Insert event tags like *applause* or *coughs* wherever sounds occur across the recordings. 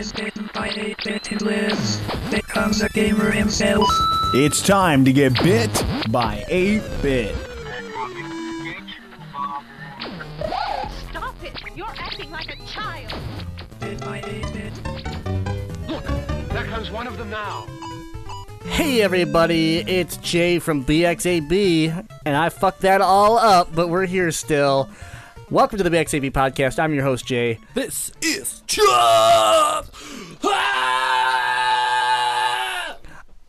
is bitten by a bit and lives, becomes a gamer himself. It's time to get bit by 8 bit. Stop it! You're acting like a child. Bit by a bit. Look, there comes one of them now. Hey everybody, it's Jay from BXAB, and I fucked that all up, but we're here still. Welcome to the BXAB podcast. I'm your host, Jay. This is Chop! Ah!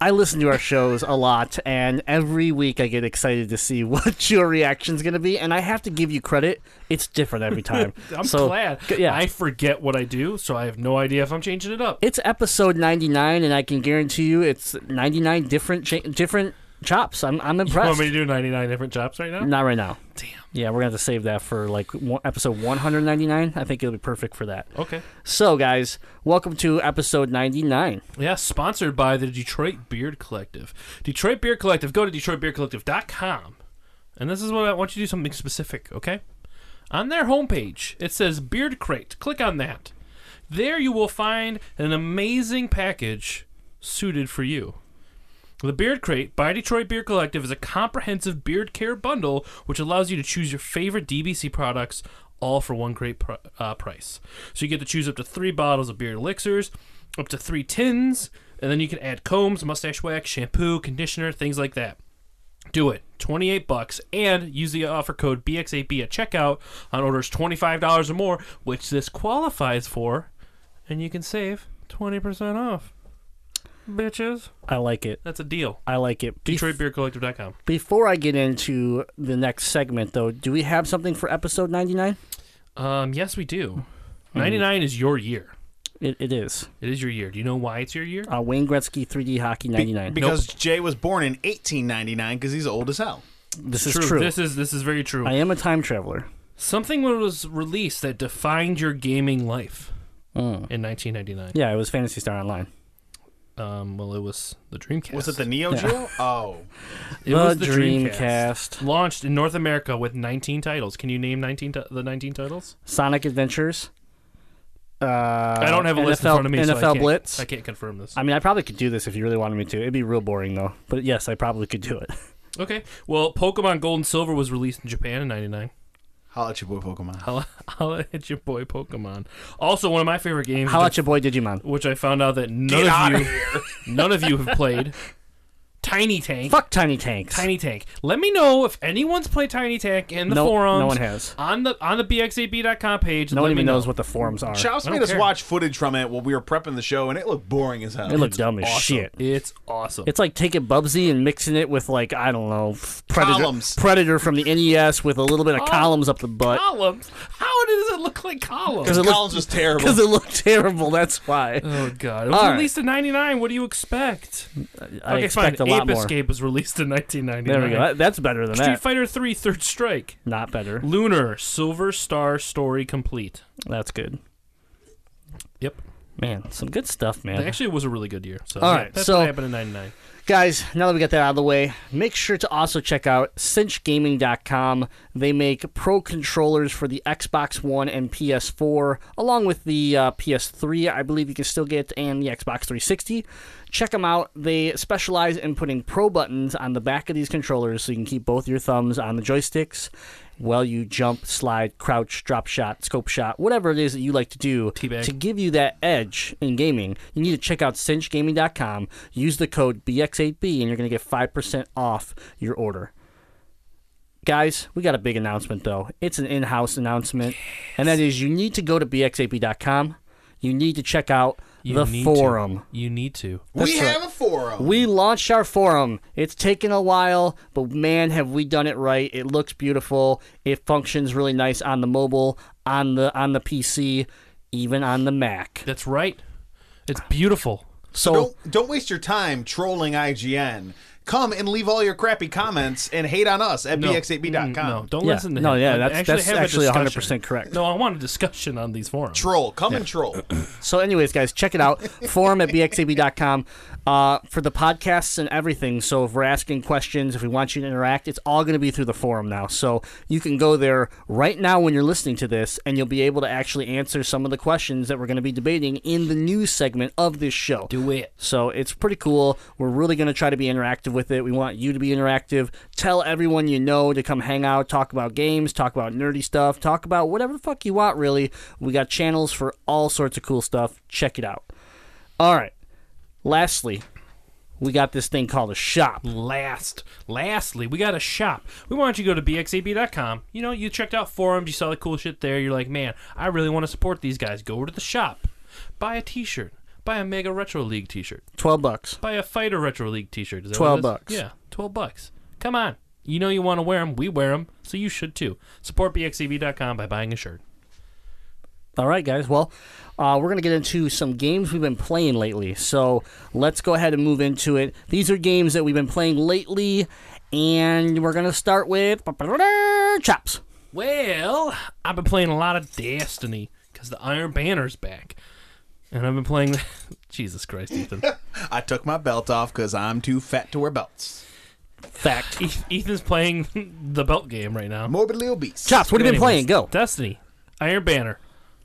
I listen to our shows a lot, and every week I get excited to see *laughs* what your reaction's going to be, and I have to give you credit. It's different every time. *laughs* I'm So, glad. Yeah. I forget what I do, so I have no idea if I'm changing it up. it's episode 99, and I can guarantee you it's 99 different cha- different chops. I'm, I'm You impressed. want me to do 99 different chops right now? Not right now. Damn. Yeah, we're going to have to save that for like one, episode 199. I think it'll be perfect for that. Okay. So, guys, welcome to episode 99. Yeah, sponsored by the Detroit Beard Collective. Detroit Beard Collective. Go to DetroitBeardCollective.com. And this is what I want you to do something specific, okay? On their homepage, it says Beard Crate. Click on that. There you will find an amazing package suited for you. The Beard Crate by Detroit Beard Collective is a comprehensive beard care bundle which allows you to choose your favorite DBC products all for one great pr- uh, price. So you get to choose up to three bottles of beard elixirs, up to three tins, and then you can add combs, mustache wax, shampoo, conditioner, things like that. Do it. 28 bucks and use the offer code BXAB at checkout on orders $25 or more, which this qualifies for, and you can save 20% off. Bitches. I like it. That's a deal. I like it. Bef- DetroitBeardCollective.com. Before I get into the next segment, though, do we have something for episode 99? Um, yes, we do. 99 is your year. It, it is. It is your year. Do you know why it's your year? Uh, Wayne Gretzky 3D Hockey 99. Because Jay was born in 1899 because he's old as hell. this is true. This is this is very true. I am a time traveler. Something was released that defined your gaming life Mm. in 1999. Yeah, it was Phantasy Star Online. Um, well, it was the Dreamcast. Was it the Neo Geo? *laughs* Oh. It the was the Dreamcast. Dreamcast. Launched in North America with 19 titles. Can you name 19 ti- the 19 titles? Sonic Adventures. Uh, I don't have a NFL, list in front of me. so I NFL Blitz. I can't confirm this. I mean, I probably could do this if you really wanted me to. It'd be real boring, though. But yes, I probably could do it. *laughs* Okay. Well, Pokemon Gold and Silver was released in Japan in 99. Holla at your boy Pokemon. I'll, I'll *laughs* your boy Pokemon. Also, one of my favorite games, How about your boy Digimon? which I found out that none Get of outta you, *laughs* none of you have played. *laughs* Tiny Tank. Fuck Tiny Tanks. Tiny Tank. Let me know if anyone's played Tiny Tank in the no, forums. no one has. On the on the bxab.com page. No one even know. knows what the forums are. Charles I made don't us care. watch footage from it while we were prepping the show, and it looked boring as hell. It looked dumb as awesome. shit. It's awesome. It's like taking Bubsy and mixing it with like I don't know Predator, Columns. Predator from the NES with a little bit of Oh. columns up the butt columns. How does it look like columns? because it Collins looked was terrible. because it looked terrible. That's why Oh god! It was All right. released in '99. What do you expect? I okay, expect fine. Ape. Escape was released in 1999. There we go. That- That's better than Street that. Fighter 3 Third Strike. Not better. Lunar Silver Star Story Complete. That's good. Yep. Man, some good stuff, man. Actually, it was a really good year. So All yeah, right, that's so- what happened in '99. Guys, now that we got that out of the way, make sure to also check out cinchgaming.com. They make pro controllers for the Xbox One and PS4, along with the uh, PS3, I believe you can still get, and the Xbox 360. Check them out. They specialize in putting pro buttons on the back of these controllers so you can keep both your thumbs on the joysticks while you jump, slide, crouch, drop shot, scope shot, whatever it is that you like to do Teabag. to give you that edge in gaming. You need to check out cinchgaming.com, use the code BX8B, and you're going to get 5% off your order. Guys, we got a big announcement though. It's an in house announcement, and that is you need to go to BX8B.com. You need to check out You the need forum. To. You need to. we right. have a forum. We launched our forum. It's taken a while, but man, have we done it right. It looks beautiful. It functions really nice on the mobile, on the on the PC, even on the Mac. That's right. It's beautiful. So don't don't waste your time trolling IGN. Come and leave all your crappy comments and hate on us at No. bx8b.com. Mm, No, don't Yeah. listen to him. No, yeah, I that's- that's have a actually 100% correct. No, I want a discussion on these forums. Troll, come and troll. *clears throat* So, anyways, guys, check it out. *laughs* Forum at bxab.com uh, for the podcasts and everything. So, if we're asking questions, if we want you to interact, it's all going to be through the forum now. So, you can go there right now when you're listening to this, and you'll be able to actually answer some of the questions that we're going to be debating in the news segment of this show. Do it. So it's pretty cool. We're really going to try to be interactive with it. We want you to be interactive. Tell everyone you know to come hang out, talk about games, talk about nerdy stuff, talk about whatever the fuck you want, really. We got channels for all sorts of cool stuff. Check it out. All right. Lastly, we got this thing called a shop. Last, lastly, we got a shop. We want you to go to bxab.com. You know, you checked out forums, you saw the cool shit there. You're like, man, I really want to support these guys. Go to the shop, buy a T-shirt, buy a Mega Retro League T-shirt, 12 bucks. buy a Fighter Retro League T-shirt. Is that 12 what it is? bucks. Yeah, twelve bucks. Come on, you know you want to wear them. We wear them, so you should too. Support bxab.com by buying a shirt. All right, guys. Well, uh, we're going to get into some games we've been playing lately. So let's go ahead and move into it. These are games that we've been playing lately, and we're going to start with Chops. Well, I've been playing a lot of Destiny because the Iron Banner's back, and I've been playing. *laughs* Jesus Christ, Ethan. *laughs* I took my belt off because I'm too fat to wear belts. Fact. Ethan's playing *laughs* the belt game right now. Morbidly obese. Chops, what have you been Anyways, playing? Go. Destiny, Iron Banner,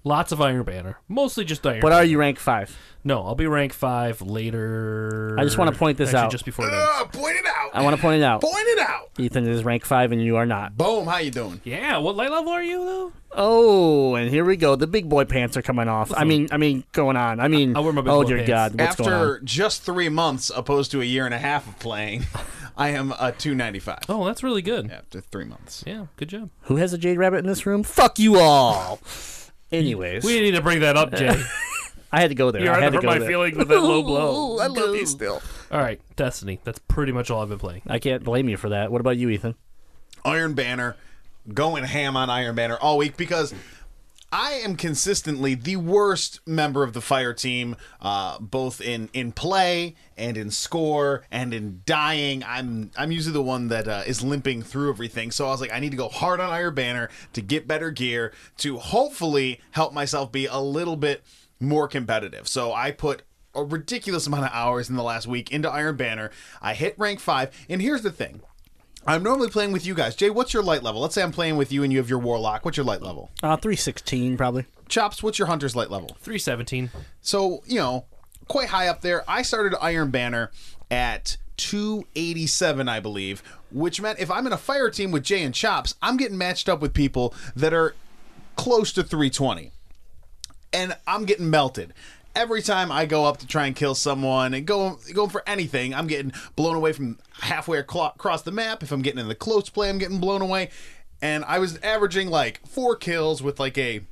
lots of Iron Banner, mostly just Iron. What are you rank five? No, I'll be rank five later. I just wanna point this Actually, out. just before that. Ah, point it out. I want to point it out. Point it out. Ethan is rank five, and you are not. Boom. How you doing? Yeah, what light level are you though? Oh, and here we go. The big boy pants are coming off. I mean, I mean, going on. I mean, I'll wear my big oh boy dear pants. God, what's going After on? just three months, opposed to a year and a half of playing, *laughs* I am a 295. Oh, that's really good. After three months. Yeah, good job. Who has a jade rabbit in this room? Fuck you all. Anyways, We need to bring that up, Jay. *laughs* I had to go there. You're I had hurt to go my there. feelings with that low *laughs* blow. I love you still. All right, Destiny. That's pretty much all I've been playing. I can't blame you for that. What about you, Ethan? Iron Banner, going ham on Iron Banner all week because I am consistently the worst member of the fire team, uh, both in in play and in score and in dying. I'm I'm usually the one that uh, is limping through everything. So I was like, I need to go hard on Iron Banner to get better gear to hopefully help myself be a little bit more competitive. So I put a ridiculous amount of hours in the last week into Iron Banner. I hit rank five, and here's the thing. I'm normally playing with you guys. Jay, what's your light level? Let's say I'm playing with you and you have your warlock. What's your light level? Uh, three sixteen probably. Chops, what's your hunter's light level? 317. So, you know, quite high up there. I started Iron Banner at 287, I believe, which meant if I'm in a fire team with Jay and Chops, I'm getting matched up with people that are close to 320. And I'm getting melted. Every time I go up to try and kill someone and go going for anything, I'm getting blown away from halfway across the map. If I'm getting in the close play, I'm getting blown away. And I was averaging like four kills with like a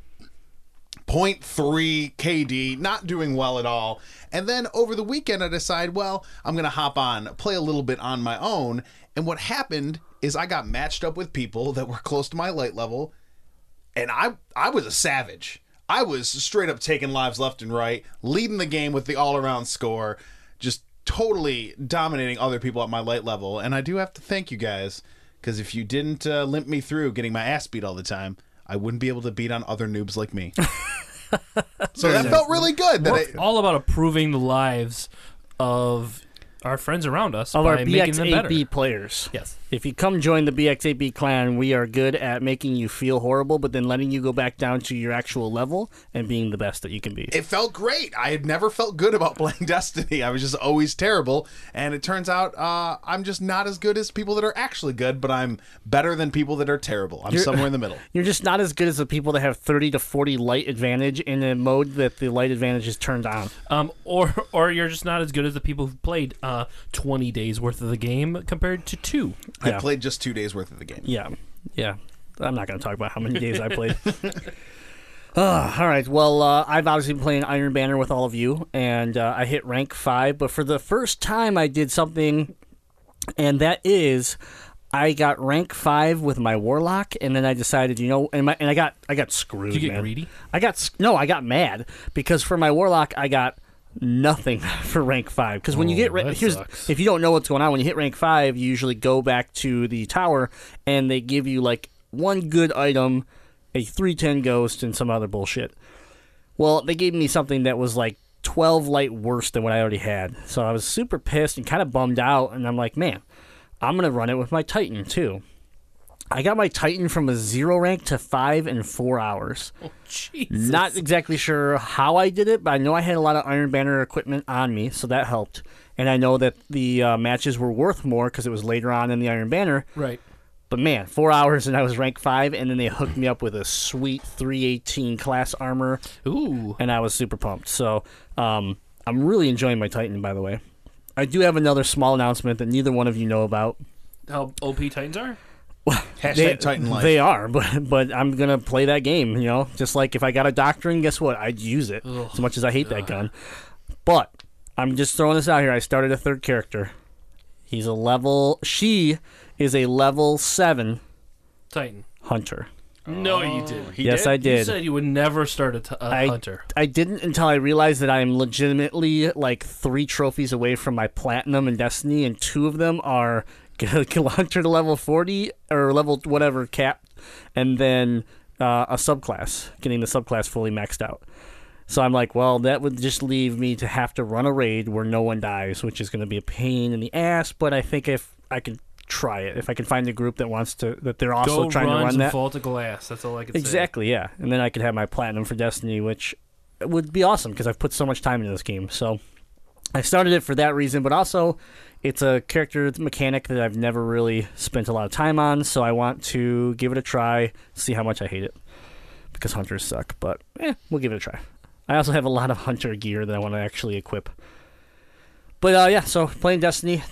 0.3 KD, not doing well at all. And then over the weekend, I decide, well, I'm going to hop on, play a little bit on my own. And what happened is I got matched up with people that were close to my light level, and I I was a savage. I was straight up taking lives left and right, leading the game with the all around score, just totally dominating other people at my light level. And I do have to thank you guys because if you didn't uh, limp me through getting my ass beat all the time, I wouldn't be able to beat on other noobs like me. *laughs* so that felt really good. That We're I, all about improving the lives of our friends around us Of by our making them better. BX8B players. Yes. If you come join the BX8B clan, we are good at making you feel horrible, but then letting you go back down to your actual level and being the best that you can be. it felt great. I had never felt good about *laughs* playing Destiny. I was just always terrible, and it turns out uh, I'm just not as good as people that are actually good, but I'm better than people that are terrible. I'm somewhere in the *laughs* middle. You're just not as good as the people that have 30 to 40 light advantage in a mode that the light advantage is turned on. Um, or or you're just not as good as the people who played uh 20 days worth of the game compared to two. Yeah. I played just two days worth of the game. Yeah, yeah. I'm not going to talk about how many days I played. *laughs* Ah, all right. Well, uh, I've obviously been playing Iron Banner with all of you, and uh, I hit rank five. But for the first time, I did something, and that is, I got rank five with my Warlock, and then I decided, you know, and, my, and I got I got screwed. Did you get man. greedy? I got no, I got mad because for my Warlock, I got nothing *laughs* for rank five. Because when you Oh, get ra- here's sucks. if you don't know what's going on when you hit rank five you usually go back to the tower and they give you like one good item a 310 ghost and some other bullshit. Well they gave me something that was like 12 light worse than what i already had. So i was super pissed and kind of bummed out and i'm like man i'm gonna run it with my titan too i got my titan from a zero rank to five in four hours *laughs* Oh, Jesus. not exactly sure how I did it, but I know I had a lot of Iron Banner equipment on me, so that helped. And I know that the uh, matches were worth more because it was later on in the Iron Banner. right. But man, four hours and I was rank five, and then they hooked me up with a sweet 318 class armor, Ooh. and I was super pumped. So um, I'm really enjoying my Titan, by the way. I do have another small announcement that neither one of you know about. How OP Titans are? Hashtag They, Titan Life. they are, but but I'm gonna play that game. You know, just like if I got a doctrine, guess what? I'd use it as much as I hate that gun. But I'm just throwing this out here. I started a third character. He's a level. She is a level seven Titan. hunter. No, you oh, didn't. He yes, did? I did. You said you would never start a, t- a I, hunter. I didn't until I realized that I am legitimately like three trophies away from my platinum in Destiny, and two of them are *laughs* hunter to level forty or level whatever cap, and then uh, a subclass, getting the subclass fully maxed out. So I'm like, well, that would just leave me to have to run a raid where no one dies, which is going to be a pain in the ass. But I think if I can try it, if I can find a group that wants to, that they're also Go trying run to run that, Vault of Glass. That's all I can say. Exactly, yeah. And then I could have my platinum for Destiny, which would be awesome because I've put so much time into this game. So I started it for that reason, but also it's a character mechanic that I've never really spent a lot of time on. So I want to give it a try, see how much I hate it because hunters suck. But eh, we'll give it a try. I also have a lot of hunter gear that I want to actually equip. But uh, yeah, so playing Destiny,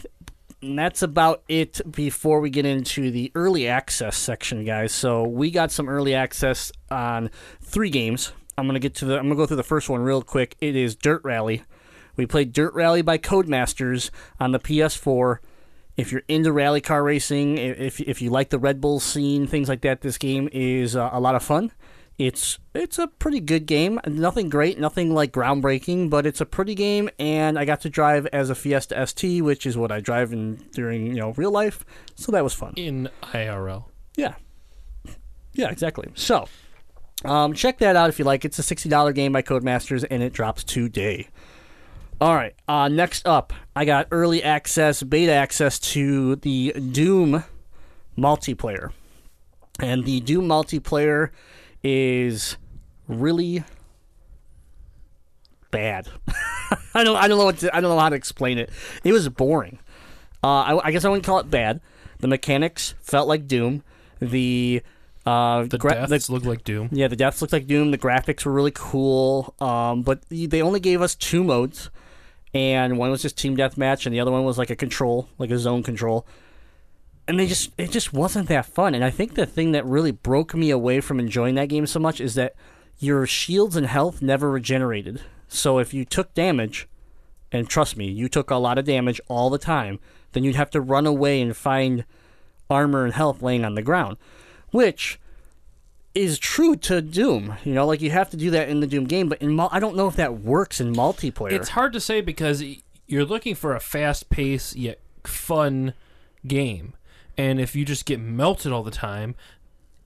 and that's about it before we get into the early access section, guys. So we got some early access on three games. I'm gonna get to the. I'm gonna go through the first one real quick. It is Dirt Rally. We played Dirt Rally by Codemasters on the PS4. If you're into rally car racing, if if you like the Red Bull scene, things like that, this game is uh, a lot of fun. It's it's a pretty good game. Nothing great, nothing like groundbreaking, but it's a pretty game. And I got to drive as a Fiesta ST, which is what I drive in during you know real life. So that was fun. In IRL. Yeah, yeah, exactly. So um, check that out if you like. It's a sixty dollar game by Codemasters, and it drops today. All right. Uh, next up, I got early access, beta access to the Doom multiplayer, and the Doom multiplayer is really bad. *laughs* I don't. I don't know what. To, I don't know how to explain it. It was boring. Uh, I, I guess I wouldn't call it bad. The mechanics felt like Doom. The uh, The gra- deaths look like Doom. yeah, the deaths looked like Doom. The graphics were really cool. Um, but they only gave us two modes, and one was just team deathmatch, and the other one was like a control, like a zone control. And they just it just wasn't that fun. And I think the thing that really broke me away from enjoying that game so much is that your shields and health never regenerated. So if you took damage, and trust me, you took a lot of damage all the time, then you'd have to run away and find armor and health laying on the ground, which is true to Doom. You know, like you have to do that in the Doom game, but in mul- I don't know if that works in multiplayer. It's hard to say because you're looking for a fast paced yet fun game. And if you just get melted all the time,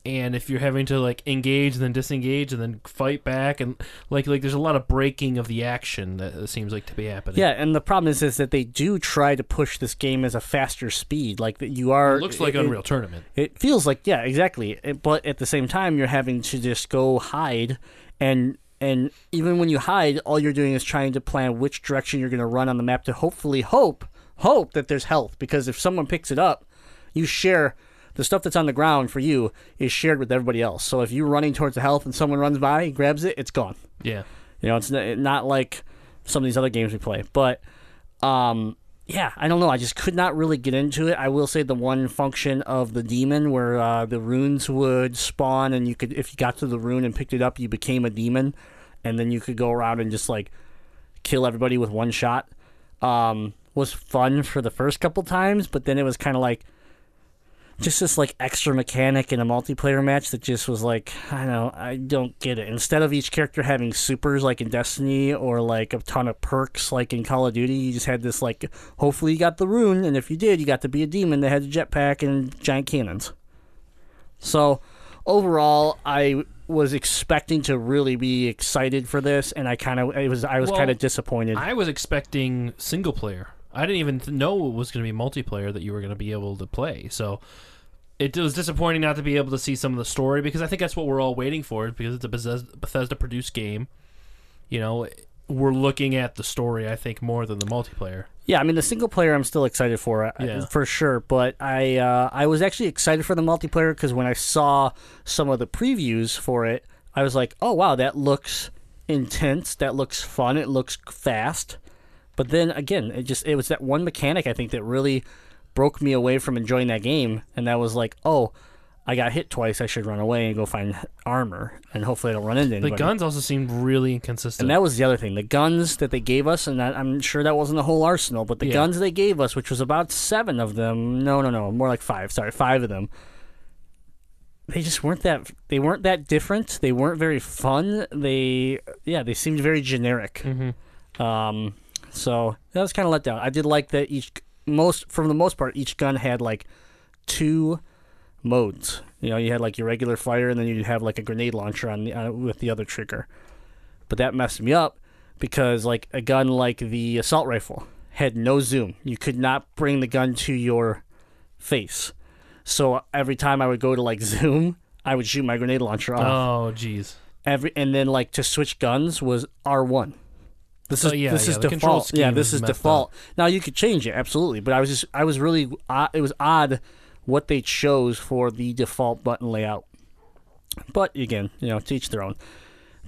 and if you're having to like engage and then disengage and then fight back and like like there's a lot of breaking of the action that seems like to be happening. yeah, and the problem is is that they do try to push this game as a faster speed. Like that you are It looks like it- Unreal Tournament. It feels like yeah, exactly. It- But at the same time, you're having to just go hide, and and even when you hide, all you're doing is trying to plan which direction you're going to run on the map to hopefully hope hope that there's health. Because if someone picks it up, you share the stuff that's on the ground for you is shared with everybody else. So if you're running towards the health and someone runs by, grabs it, it's gone. Yeah. You know, it's not like some of these other games we play. But um, yeah, I don't know. I just could not really get into it. I will say the one function of the demon where uh, the runes would spawn, and you could, if you got to the rune and picked it up, you became a demon, and then you could go around and just like kill everybody with one shot. Um, was fun for the first couple times, but then it was kind of like just this like extra mechanic in a multiplayer match that just was like I don't know I don't get it. Instead of each character having supers like in Destiny or like a ton of perks like in Call of Duty, you just had this like hopefully you got the rune, and if you did, you got to be a demon that had a jetpack and giant cannons. So overall, I was expecting to really be excited for this, and I kind of it was I was Well, kind of disappointed. I was expecting single player. I didn't even know it was going to be multiplayer that you were going to be able to play. So it was disappointing not to be able to see some of the story because I think that's what we're all waiting for because it's a Bethesda, Bethesda produced game. You know, we're looking at the story. I think more than the multiplayer. Yeah, I mean the single player I'm still excited for, Yeah. for sure. But I uh, I was actually excited for the multiplayer because when I saw some of the previews for it, I was like, oh wow, that looks intense. That looks fun. It looks fast. But then again, it just it was that one mechanic I think that really broke me away from enjoying that game, and that was like, oh, I got hit twice. I should run away and go find armor, and hopefully I don't run into anything. The guns also seemed really inconsistent. And that was the other thing. The guns that they gave us, and that, I'm sure that wasn't the whole arsenal, but the Yeah. guns they gave us, which was about seven of them, no, no, no, more like five. Sorry, five of them. They just weren't that. They weren't that different. They weren't very fun. They, yeah, they seemed very generic. Um, so that was kind of let down. I did like that each most, for the most part, each gun had like two modes. You know, you had like your regular fire, and then you'd have like a grenade launcher on the uh, with the other trigger but that messed me up because like a gun like the assault rifle had no zoom. You could not bring the gun to your face. So every time I would go to like *laughs* zoom, I would shoot my grenade launcher off. oh, jeez. Every and then like to switch guns was R one. This So, is yeah, this yeah, is default. Yeah, this is default. up. Now you could change it absolutely, but I was just I was really uh, it was odd what they chose for the default button layout. But again, you know, to each their own.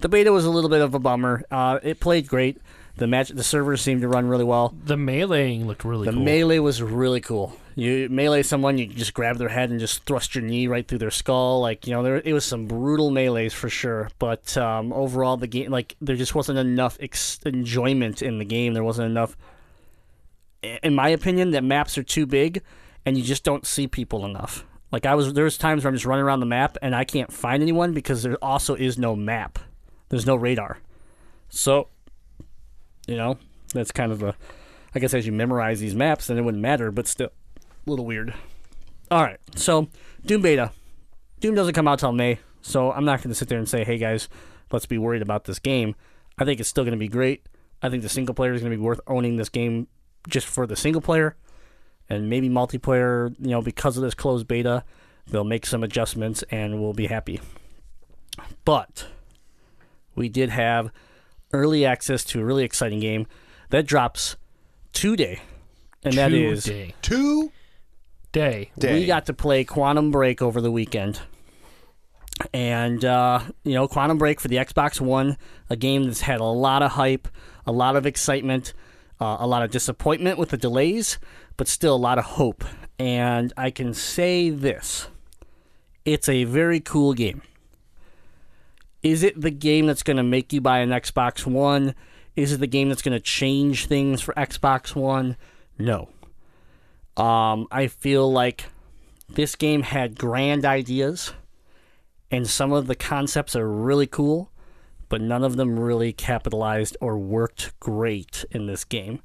The beta was a little bit of a bummer. Uh, it played great. The match, the servers seemed to run really well. The meleeing looked really cool. The cool. melee was really cool. You melee someone, you just grab their head and just thrust your knee right through their skull. Like you know, there it was some brutal melees for sure. But um, overall, the game like there just wasn't enough ex- enjoyment in the game. There wasn't enough, in my opinion, that maps are too big, and you just don't see people enough. Like I was, there's times where I'm just running around the map and I can't find anyone because there also is no map. There's no radar. So, you know, that's kind of a I guess as you memorize these maps, then it wouldn't matter, but still, a little weird. All right, so Doom beta. Doom doesn't come out till May, so I'm not going to sit there and say, "Hey guys, let's be worried about this game." I think it's still going to be great. I think the single player is going to be worth owning this game just for the single player, and maybe multiplayer. You know, because of this closed beta, they'll make some adjustments and we'll be happy. But we did have early access to a really exciting game that drops today, and that is day. Two Day. day. we got to play Quantum Break over the weekend. And, uh, you know, Quantum Break for the Xbox One, a game that's had a lot of hype, a lot of excitement, uh, a lot of disappointment with the delays, but still a lot of hope. And I can say this it's a very cool game. Is it the game that's going to make you buy an Xbox One? Is it the game that's going to change things for Xbox One? No. Um, I feel like this game had grand ideas, and some of the concepts are really cool, but none of them really capitalized or worked great in this game.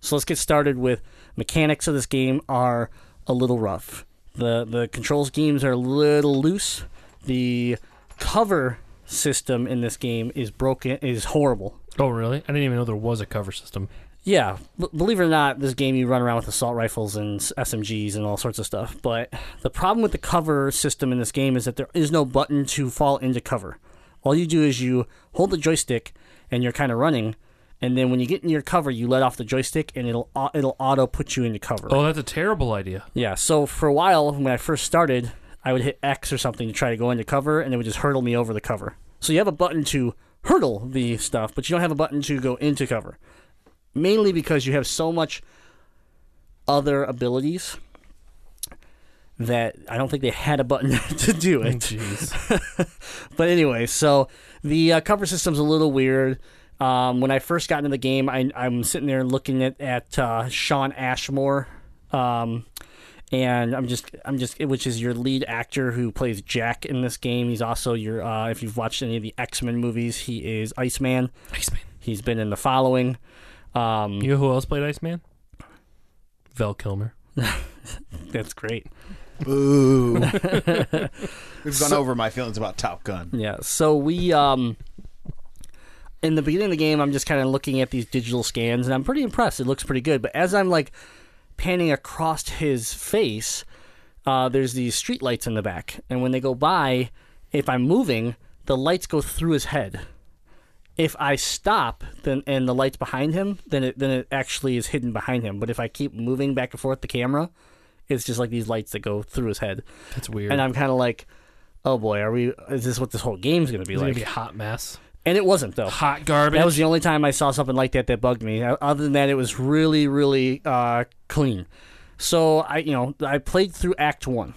So let's get started with mechanics of this game are a little rough. The the control schemes are a little loose. The cover system in this game is broken is horrible. Oh, really? I didn't even know there was a cover system. Yeah, b- believe it or not, this game you run around with assault rifles and SMGs and all sorts of stuff. But the problem with the cover system in this game is that there is no button to fall into cover. All you do is you hold the joystick and you're kind of running, and then when you get in your cover, you let off the joystick and it'll it'll auto put you into cover. Oh, that's a terrible idea. Yeah, so for a while when I first started, I would hit X or something to try to go into cover, and it would just hurdle me over the cover. So you have a button to hurdle the stuff, but you don't have a button to go into cover. Mainly because you have so much other abilities that I don't think they had a button *laughs* to do it. Jeez. *laughs* But anyway, so the uh, cover system's a little weird. Um, when I first got into the game, I, I'm sitting there looking at, at uh, Shawn Ashmore, um, and I'm just I'm just which is your lead actor who plays Jack in this game. He's also your uh, if you've watched any of the X Men movies, he is Iceman. Iceman. He's been in the following. Um, You know who else played Iceman? Val Kilmer. *laughs* that's great. Boo. *laughs* We've gone over my feelings about Top Gun. Yeah. So we um in the beginning of the game I'm just kind of looking at these digital scans and I'm pretty impressed. It looks pretty good. But as I'm like panning across his face, uh, there's these street lights in the back. And when they go by, if I'm moving, the lights go through his head. If I stop then and the lights behind him, then it then it actually is hidden behind him. But if I keep moving back and forth the camera, it's just like these lights that go through his head. That's weird. And I'm kind of like, oh boy, are we? Is this what this whole game's gonna be It's like? gonna be a hot mess. And it wasn't though. Hot garbage. That was the only time I saw something like that that bugged me. Other than that, it was really, really uh, clean. So I, you know, I played through Act One,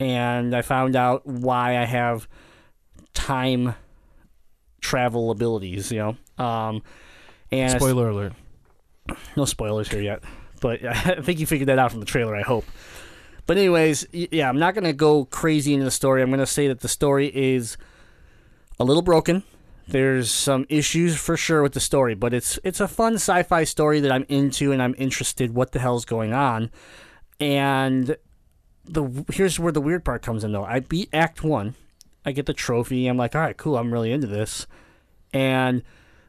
and I found out why I have time travel abilities. You know, um, and Spoiler alert. no spoilers here yet, but *laughs* I think you figured that out from the trailer. I hope. But anyways, yeah, I'm not gonna go crazy into the story. I'm gonna say that the story is a little broken. There's some issues for sure with the story, but it's it's a fun sci-fi story that I'm into and I'm interested. What the hell's going on? And the here's where the weird part comes in though. I beat Act One. I get the trophy. I'm like, all right, cool. I'm really into this. And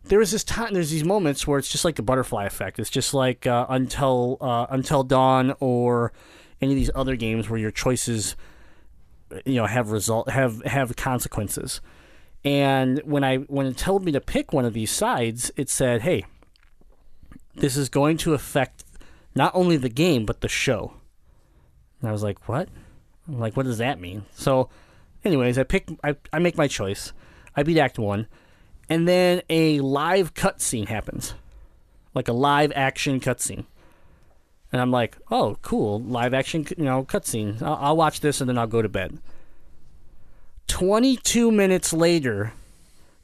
there was this time. There's these moments where it's just like a butterfly effect. It's just like uh, until uh, until dawn or any of these other games where your choices, you know, have result have have consequences. And when I when it told me to pick one of these sides, it said, "Hey, this is going to affect not only the game but the show." And I was like, "What?" I'm like, "What does that mean?" So, anyways, I pick I, I make my choice. I beat Act One, and then a live cutscene happens, like a live action cutscene. And I'm like, "Oh, cool, live action, you know, cutscene. I'll, I'll watch this and then I'll go to bed." 22 minutes later,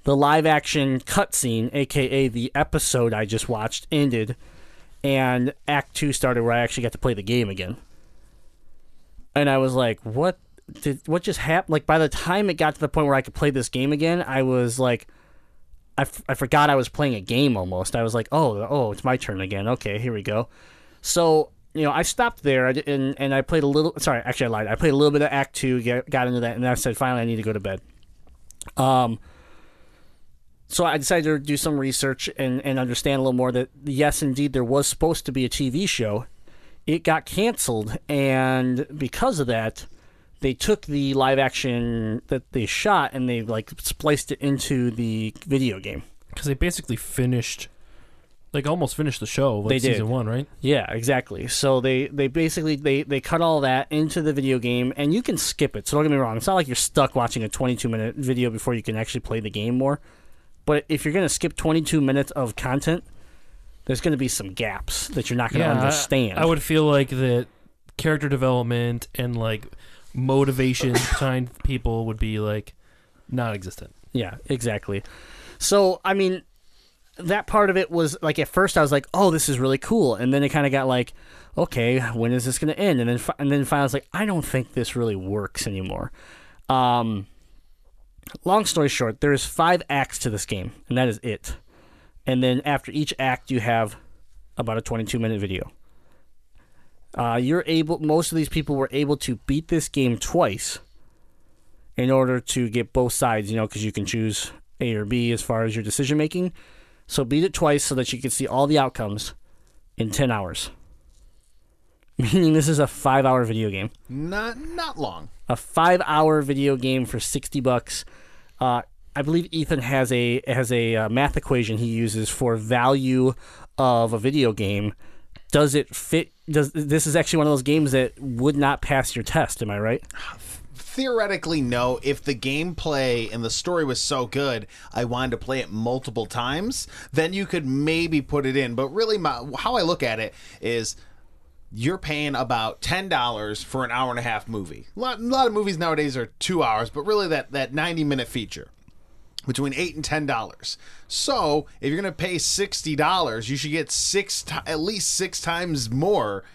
the live action cutscene, aka the episode I just watched, ended, and Act 2 started where I actually got to play the game again. And I was like, what did what just happened? Like, by the time it got to the point where I could play this game again, I was like, I, f- I forgot I was playing a game almost. I was like, oh, oh, it's my turn again. Okay, here we go. So you know, I stopped there and and I played a little. Sorry, actually, I lied. I played a little bit of Act Two, get, got into that, and then I said, finally, I need to go to bed. Um. So I decided to do some research and and understand a little more that yes, indeed, there was supposed to be a TV show. It got canceled, and because of that, they took the live action that they shot and they like spliced it into the video game. Because they basically finished, like almost finished the show. Like They did. season one, right? Yeah, exactly. So they they basically they they cut all that into the video game, and you can skip it. So don't get me wrong; it's not like you're stuck watching a 22 minute video before you can actually play the game more. But if you're gonna skip 22 minutes of content, there's gonna be some gaps that you're not gonna I- understand. I, would feel like that character development and like motivation *coughs* behind people would be like non-existent. Yeah, exactly. So, I mean, that part of it was like at first I was like, "Oh, this is really cool," and then it kind of got like, "Okay, when is this going to end?" And then and then finally I was like, "I don't think this really works anymore." Um, long story short, there's five acts to this game, and that is it. And then after each act, you have about a 22 minute video. Uh, you're able. Most of these people were able to beat this game twice in order to get both sides, you know, because you can choose A or B as far as your decision making. So beat it twice so that you can see all the outcomes in 10 hours. *laughs* Meaning this is a five hour video game. Not not long. A five hour video game for 60 bucks. Uh, I believe Ethan has a has a uh, math equation he uses for value of a video game. Does it fit? Does this is actually one of those games that would not pass your test? Am I right? Theoretically, no. If the gameplay and the story was so good, I wanted to play it multiple times, then you could maybe put it in. But really, my, how I look at it is you're paying about ten dollars for an hour and a half movie. A lot, a lot of movies nowadays are two hours, but really that that ninety minute feature between eight and ten dollars. So if you're gonna pay sixty dollars, you should get six ti at least six times more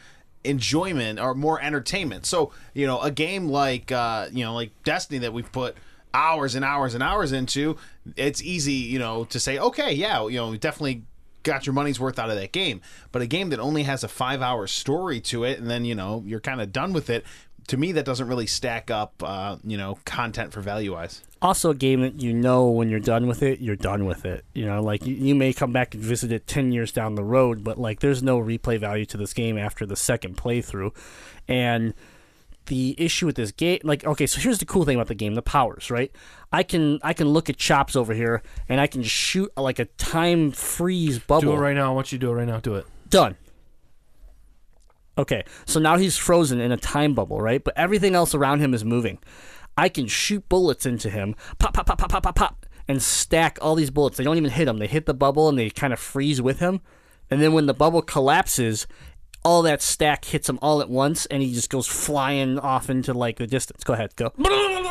enjoyment or more entertainment. So, you know, a game like uh, you know, like Destiny that we've put hours and hours and hours into, it's easy, you know, to say, okay, yeah, you know, definitely got your money's worth out of that game. But a game that only has a 5-hour story to it and then, you know, you're kind of done with it, to me that doesn't really stack up uh, you know, content for value wise. also a game that you know when you're done with it, you're done with it. You know, like you, you may come back and visit it 10 years down the road, but like there's no replay value to this game after the second playthrough. And the issue with this game like okay, so here's the cool thing about the game, the powers, right? I can I can look at chops over here and I can shoot like a time freeze bubble. Do it right now. I want you to do it right now. Do it. Done. Okay, so now he's frozen in a time bubble, right? But everything else around him is moving. I can shoot bullets into him, pop, pop, pop, pop, pop, pop, pop, and stack all these bullets. They don't even hit him. They hit the bubble and they kind of freeze with him. And then when the bubble collapses, all that stack hits him all at once, and he just goes flying off into like the distance. Go ahead, go. *laughs*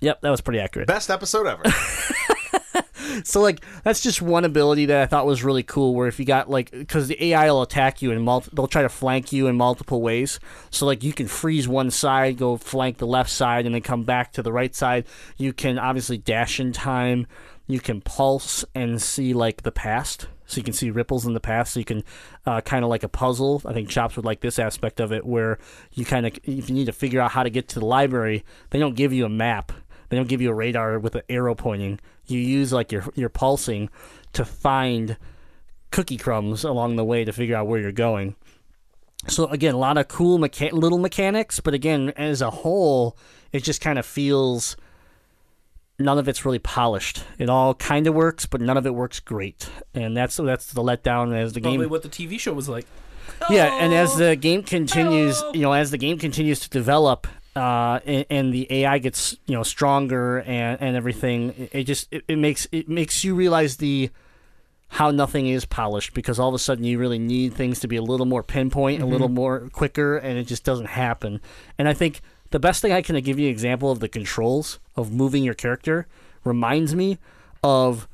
Yep, that was pretty accurate. Best episode ever. *laughs* So like that's just one ability that I thought was really cool. Where if you got like because the AI will attack you and mul- they'll try to flank you in multiple ways. So like you can freeze one side, go flank the left side, and then come back to the right side. You can obviously dash in time. You can pulse and see like the past. So you can see ripples in the past. So you can uh, kind of like a puzzle. I think Chops would like this aspect of it, where you kind of if you need to figure out how to get to the library, they don't give you a map. They don't give you a radar with an arrow pointing. You use like your your pulsing to find cookie crumbs along the way to figure out where you're going. So again, a lot of cool mecha- little mechanics, but again, as a whole, it just kind of feels none of it's really polished. It all kind of works, but none of it works great, and that's that's the letdown as the game Probably what the TV show was like. yeah, and as the game continues, you know, as the game continues to develop, uh, and, and the AI gets you know stronger and, and everything, it, it just it, it makes it makes you realize the how nothing is polished because all of a sudden you really need things to be a little more pinpoint, a little more quicker, and it just doesn't happen. And I think the best thing I can give you an example of the controls of moving your character reminds me of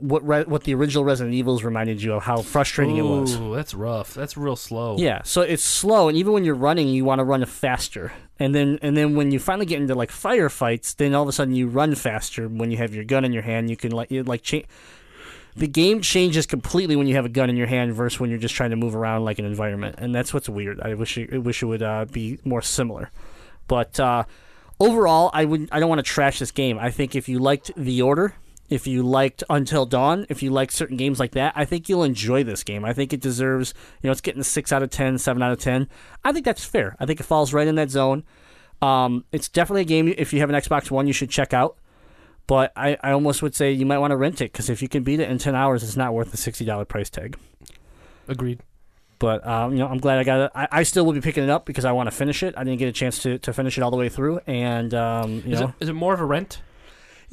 what re- what the original Resident Evils reminded you of how frustrating it was. Ooh, that's rough. That's real slow. Yeah, so it's slow, and even when you're running, you want to run faster. And then, and then when you finally get into like firefights, then all of a sudden you run faster when you have your gun in your hand. You can like you like change. The game changes completely when you have a gun in your hand versus when you're just trying to move around like an environment, and that's what's weird. I wish it, I wish it would uh, be more similar, but uh, overall, I would I don't want to trash this game. I think if you liked The Order, if you liked Until Dawn, if you like certain games like that, I think you'll enjoy this game. I think it deserves, you know, it's getting a 6 out of 10, 7 out of 10. I think that's fair. I think it falls right in that zone. Um, it's definitely a game, if you have an Xbox One, you should check out. But I, I almost would say you might want to rent it because if you can beat it in 10 hours, it's not worth the $60 price tag. Agreed. But um, you know, I'm glad I got it. I, I still will be picking it up because I want to finish it. I didn't get a chance to, to finish it all the way through, and um, you Is know, it, is it more of a rent?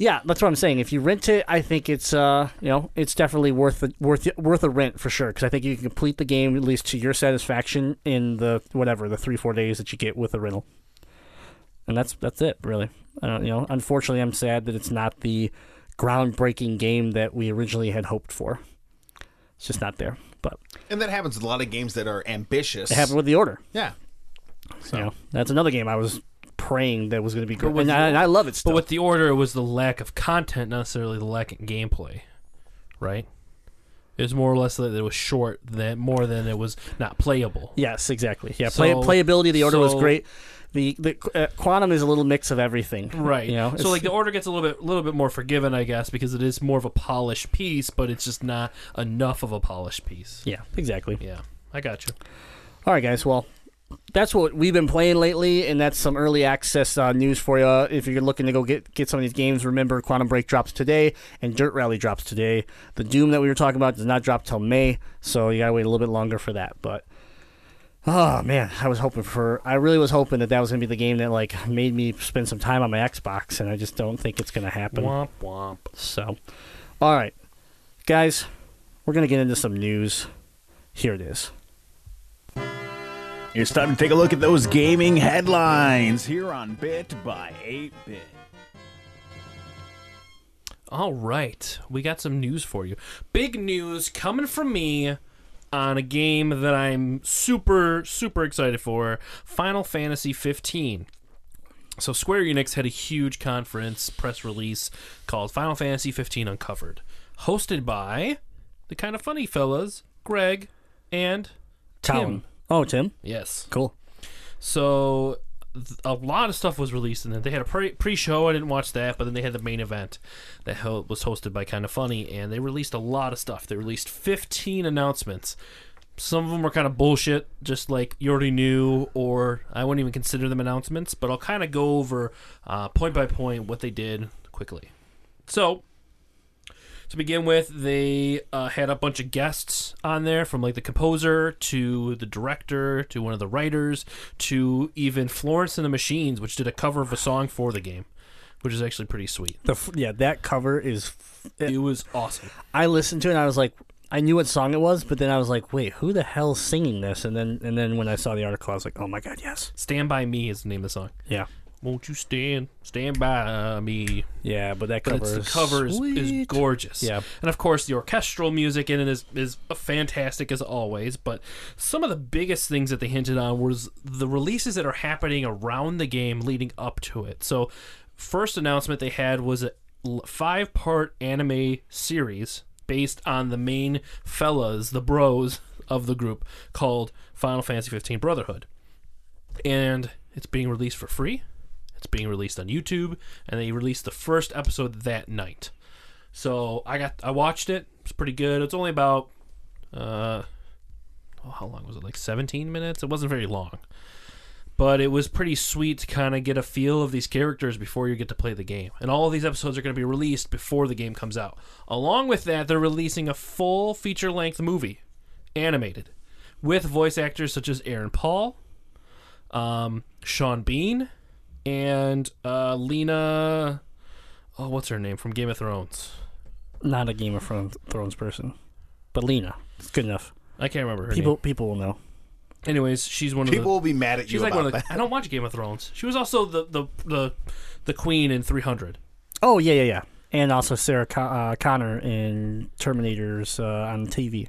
Yeah, that's what I'm saying. If you rent it, I think it's uh, you know, it's definitely worth the, worth worth a rent for sure because I think you can complete the game at least to your satisfaction in the whatever the three four days that you get with a rental. And that's that's it, really. I don't, you know, unfortunately, I'm sad that it's not the groundbreaking game that we originally had hoped for. It's just not there. But and that happens with a lot of games that are ambitious. it happened with the order. Yeah. You know, that's another game I was praying that was going to be great, and, I, and I love it still. But with the order, it was the lack of content, not necessarily the lack of gameplay, right? It was more or less that it was short, than more than it was not playable. Yes, exactly. Yeah, play, So- playability of the order was great. The the uh, quantum is a little mix of everything. Right. You know, so like the order gets a little bit, a little bit more forgiven, I guess, because it is more of a polished piece, but it's just not enough of a polished piece. yeah, exactly. Yeah, I got you. All right, guys. Well, that's what we've been playing lately, and that's some early access uh, news for you. If you're looking to go get get some of these games, remember Quantum Break drops today, and Dirt Rally drops today. The Doom that we were talking about does not drop till May, so you gotta wait a little bit longer for that. But oh man, I was hoping for. I really was hoping that that was gonna be the game that like made me spend some time on my Xbox, and I just don't think it's gonna happen. Womp womp. So, all right, guys, we're gonna get into some news. Here it is. It's time to take a look at those gaming headlines here on Bit by 8 Bit. All right, we got some news for you. Big news coming from me. on a game that I'm super super excited for, Final Fantasy 15. So Square Enix had a huge conference press release called Final Fantasy 15 Uncovered, hosted by the kind of funny fellas, Greg and Tim. Oh, Tim. Yes. Cool. So th- a lot of stuff was released, and then they had a pre- pre-show. I didn't watch that, but then they had the main event that ho- was hosted by Kind of Funny, and they released a lot of stuff. They released 15 announcements. Some of them were kind of bullshit, just like you already knew, or I wouldn't even consider them announcements. But I'll kind of go over uh, point by point what they did quickly. So to begin with, they uh, had a bunch of guests on there from like the composer to the director to one of the writers to even Florence and the Machines, which did a cover of a song for the game, which is actually pretty sweet. The f- yeah, that cover is. It was awesome. I listened to it and I was like, I knew what song it was, but then I was like, wait, who the hell's singing this? And then and then when I saw the article, I was like, oh my god, yes, Stand by Me is the name of the song. yeah, Won't you stand, stand by me? yeah. But that But cover it's, the is cover is, is gorgeous. Yeah. And of course, the orchestral music in it is, is fantastic as always. But some of the biggest things that they hinted on was the releases that are happening around the game leading up to it. So, first announcement they had was a five part anime series based on the main fellas, the bros of the group, called Final Fantasy 15 Brotherhood. And it's being released for free. It's being released on YouTube, and they released the first episode that night. So I got I watched it. It's pretty good. It's only about uh oh, how long was it? Like 17 minutes. It wasn't very long. But it was pretty sweet to kind of get a feel of these characters before you get to play the game. And all of these episodes are going to be released before the game comes out. Along with that, they're releasing a full feature-length movie, animated, with voice actors such as Aaron Paul, um, Sean Bean, and uh, Lena. Oh, what's her name from Game of Thrones? Not a Game of Thrones, Thrones person, but Lena. It's good enough. I can't remember her People name. people will know. Anyways, she's one of People the. will be mad at you She's like about one of the. that. I don't watch Game of Thrones. She was also the the the, the queen in 300. Oh yeah yeah yeah, and also Sarah Con- uh, Connor in Terminators uh, on TV.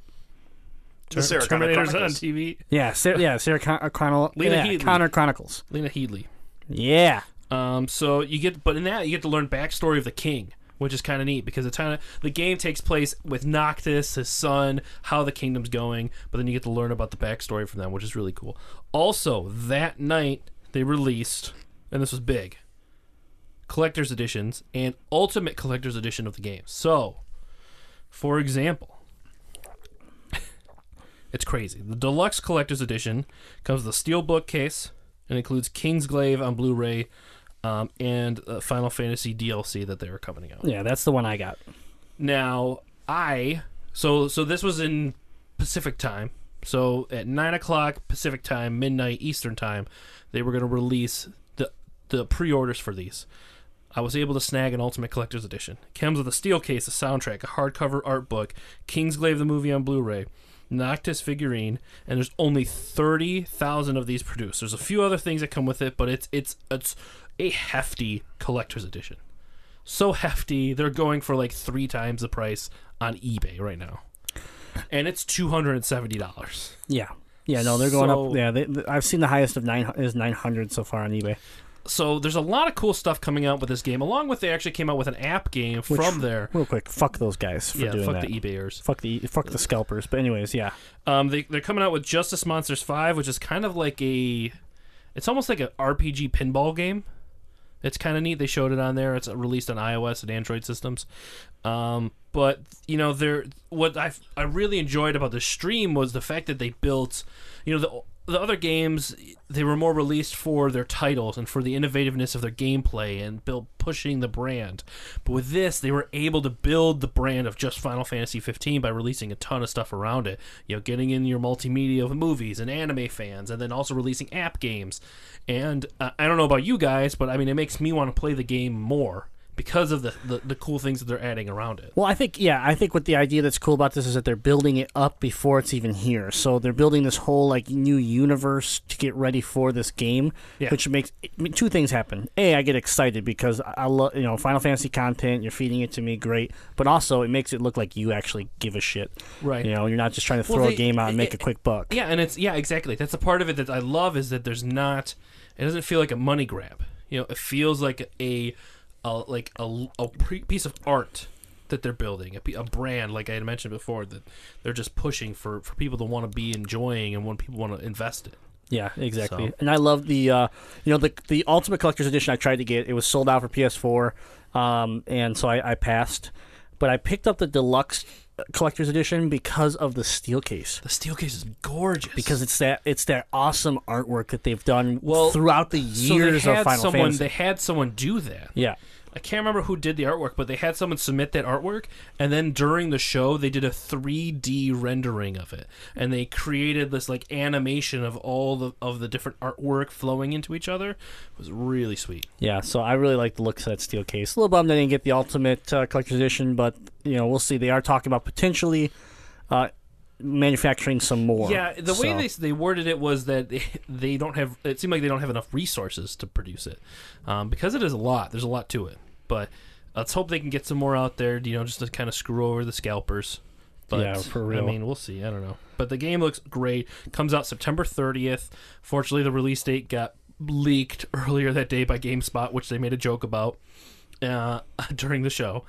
The Sarah Connor Terminators on TV. Yeah, Sarah, yeah, Sarah Con- uh, Connor, Lena yeah, Headey. Connor Chronicles. Lena Headley. Yeah, Um, so you get, but in that you get to learn backstory of the king, which is kind of neat because it's kind of the game takes place with Noctis, his son, how the kingdom's going, but then you get to learn about the backstory from them, which is really cool. Also, that night they released, and this was big, collector's editions and ultimate collector's edition of the game. So, for example, *laughs* it's crazy. The deluxe collector's edition comes with a steel bookcase and includes Kingsglaive on Blu-ray um, and uh, Final Fantasy DLC that they were coming out. yeah, that's the one I got. Now, I so so this was in Pacific time. So at nine o'clock Pacific time, midnight Eastern time, they were going to release the the pre-orders for these. I was able to snag an Ultimate Collector's Edition. It comes with a steel case, a soundtrack, a hardcover art book, Kingsglaive the movie on Blu-ray, Noctis figurine, and there's only thirty thousand of these produced. There's a few other things that come with it, but it's it's it's a hefty collector's edition so hefty. They're going for like three times the price on eBay right now, and it's two hundred and seventy dollars. Yeah, yeah, no, they're going So- up. Yeah, they, th- I've seen the highest of nine is nine hundred so far on eBay. So there's a lot of cool stuff coming out with this game. Along with they actually came out with an app game Which- from there. Real quick, fuck those guys for Yeah, doing fuck that. the eBayers. Fuck the fuck the scalpers. But anyways, yeah, Um, they they're coming out with Justice Monsters Five, which is kind of like a, it's almost like an RPG pinball game. It's kind of neat. They showed it on there. It's released on iOS and Android systems. Um, but you know, there what I I really enjoyed about the stream was the fact that they built, you know, the the other games they were more released for their titles and for the innovativeness of their gameplay and build pushing the brand. But with this, they were able to build the brand of just Final Fantasy 15 by releasing a ton of stuff around it. You know, getting in your multimedia of movies and anime fans, and then also releasing app games. And uh, I don't know about you guys, but I mean, it makes me want to play the game more because of the, the, the cool things that they're adding around it. Well, I think yeah, I think what the idea that's cool about this is that they're building it up before it's even here. So they're building this whole like new universe to get ready for this game, Yeah. which makes I mean, two things happen. A, I get excited because I, I love you know Final Fantasy content. You're feeding it to me, great. But also, it makes it look like you actually give a shit. Right. You know, you're not just trying to Well, throw they- a game out and make it- a quick buck. Yeah, and it's yeah, exactly. That's a part of it that I love is that there's not. It doesn't feel like a money grab. You know, it feels like a, a like a, a pre- piece of art that they're building, a, a brand, like I had mentioned before, that they're just pushing for for people to want to be enjoying and when people want to invest in. Yeah, exactly. So- And I love the, uh, you know, the the Ultimate Collector's Edition. I tried to get it was sold out for PS4, um, and so I, I passed. But I picked up the Deluxe Collector's Edition because of the steel case. The steel case is gorgeous Because it's that it's that awesome artwork that they've done Well, throughout the so years they had of Final someone Fantasy. they had someone do that. yeah, I can't remember who did the artwork, but they had someone submit that artwork, and then during the show, they did a 3D rendering of it, and they created this like animation of all the of the different artwork flowing into each other. It was really sweet. yeah. So I really like the looks of that steel case. A little bummed I didn't get the Ultimate uh, Collector's Edition, but you know we'll see. They are talking about potentially uh, manufacturing some more. Yeah, the way they they worded it was that they, they don't have. It seemed like they don't have enough resources to produce it, um, because it is a lot. There's a lot to it, but let's hope they can get some more out there. You know, just to kind of screw over the scalpers. But Yeah, for real. I mean, we'll see. I don't know. But the game looks great. Comes out September 30th. Fortunately, the release date got leaked *laughs* earlier that day by GameSpot, which they made a joke about uh, *laughs* during the show.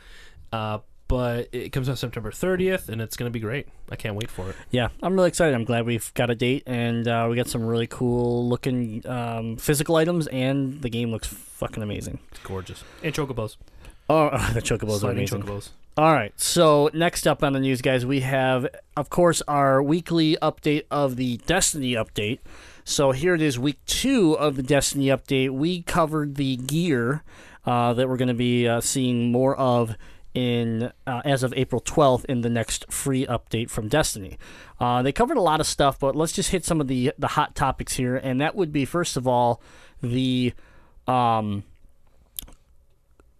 Uh, but it comes out September 30th, and it's going to be great. I can't wait for it. Yeah, I'm really excited. I'm glad we've got a date and uh, we got some really cool looking um, physical items, and the game looks fucking amazing. It's gorgeous. And chocobos. Oh, *laughs* the chocobos are Sliding amazing. chocobos. All right, so next up on the news, guys, we have, of course, our weekly update of the Destiny update. So here it is, week two of the Destiny update. We covered the gear uh, that we're going to be uh, seeing more of in uh, as of April 12th in the next free update from Destiny. Uh, they covered a lot of stuff, but let's just hit some of the the hot topics here, and that would be first of all the um,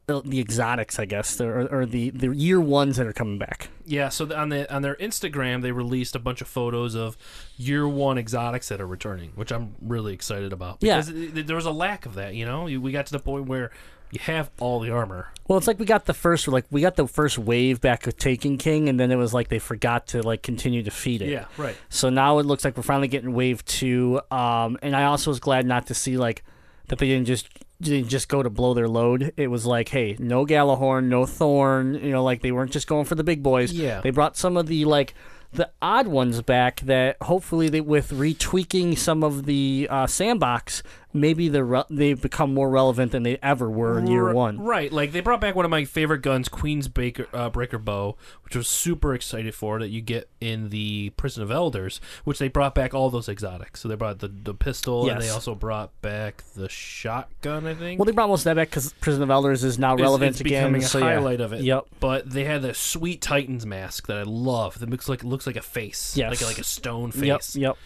the, the exotics, I guess, or, or the the year ones that are coming back. Yeah, so on the on their Instagram, they released a bunch of photos of year one exotics that are returning, which I'm really excited about. Yeah. Because th- there was a lack of that, you know? We got to the point where you have all the armor. Well, it's like we got the first like we got the first wave back of Taken King, and then it was like they forgot to like continue to feed it. Yeah, right. So now it looks like we're finally getting wave two. Um, and I also was glad not to see like that they didn't just didn't just go to blow their load. It was like, hey, no Galahorn, no Thorn. You know, like they weren't just going for the big boys. Yeah. They brought some of the like the odd ones back that hopefully they with retweaking some of the uh, sandbox, maybe they re- they become more relevant than they ever were in year one. Right, like they brought back one of my favorite guns, Queen's Baker, uh, Breaker Bow, which I was super excited for that you get in the Prison of Elders, which they brought back all those exotics. So they brought the, the pistol, and they also brought back the shotgun, I think. Well, they brought most of that back because Prison of Elders is now relevant it's again. becoming a so, yeah. highlight of it. Yep. But they had the sweet Titans mask that I love. That looks like looks like a face, Yes. like like a stone face. Yep. face. Yep.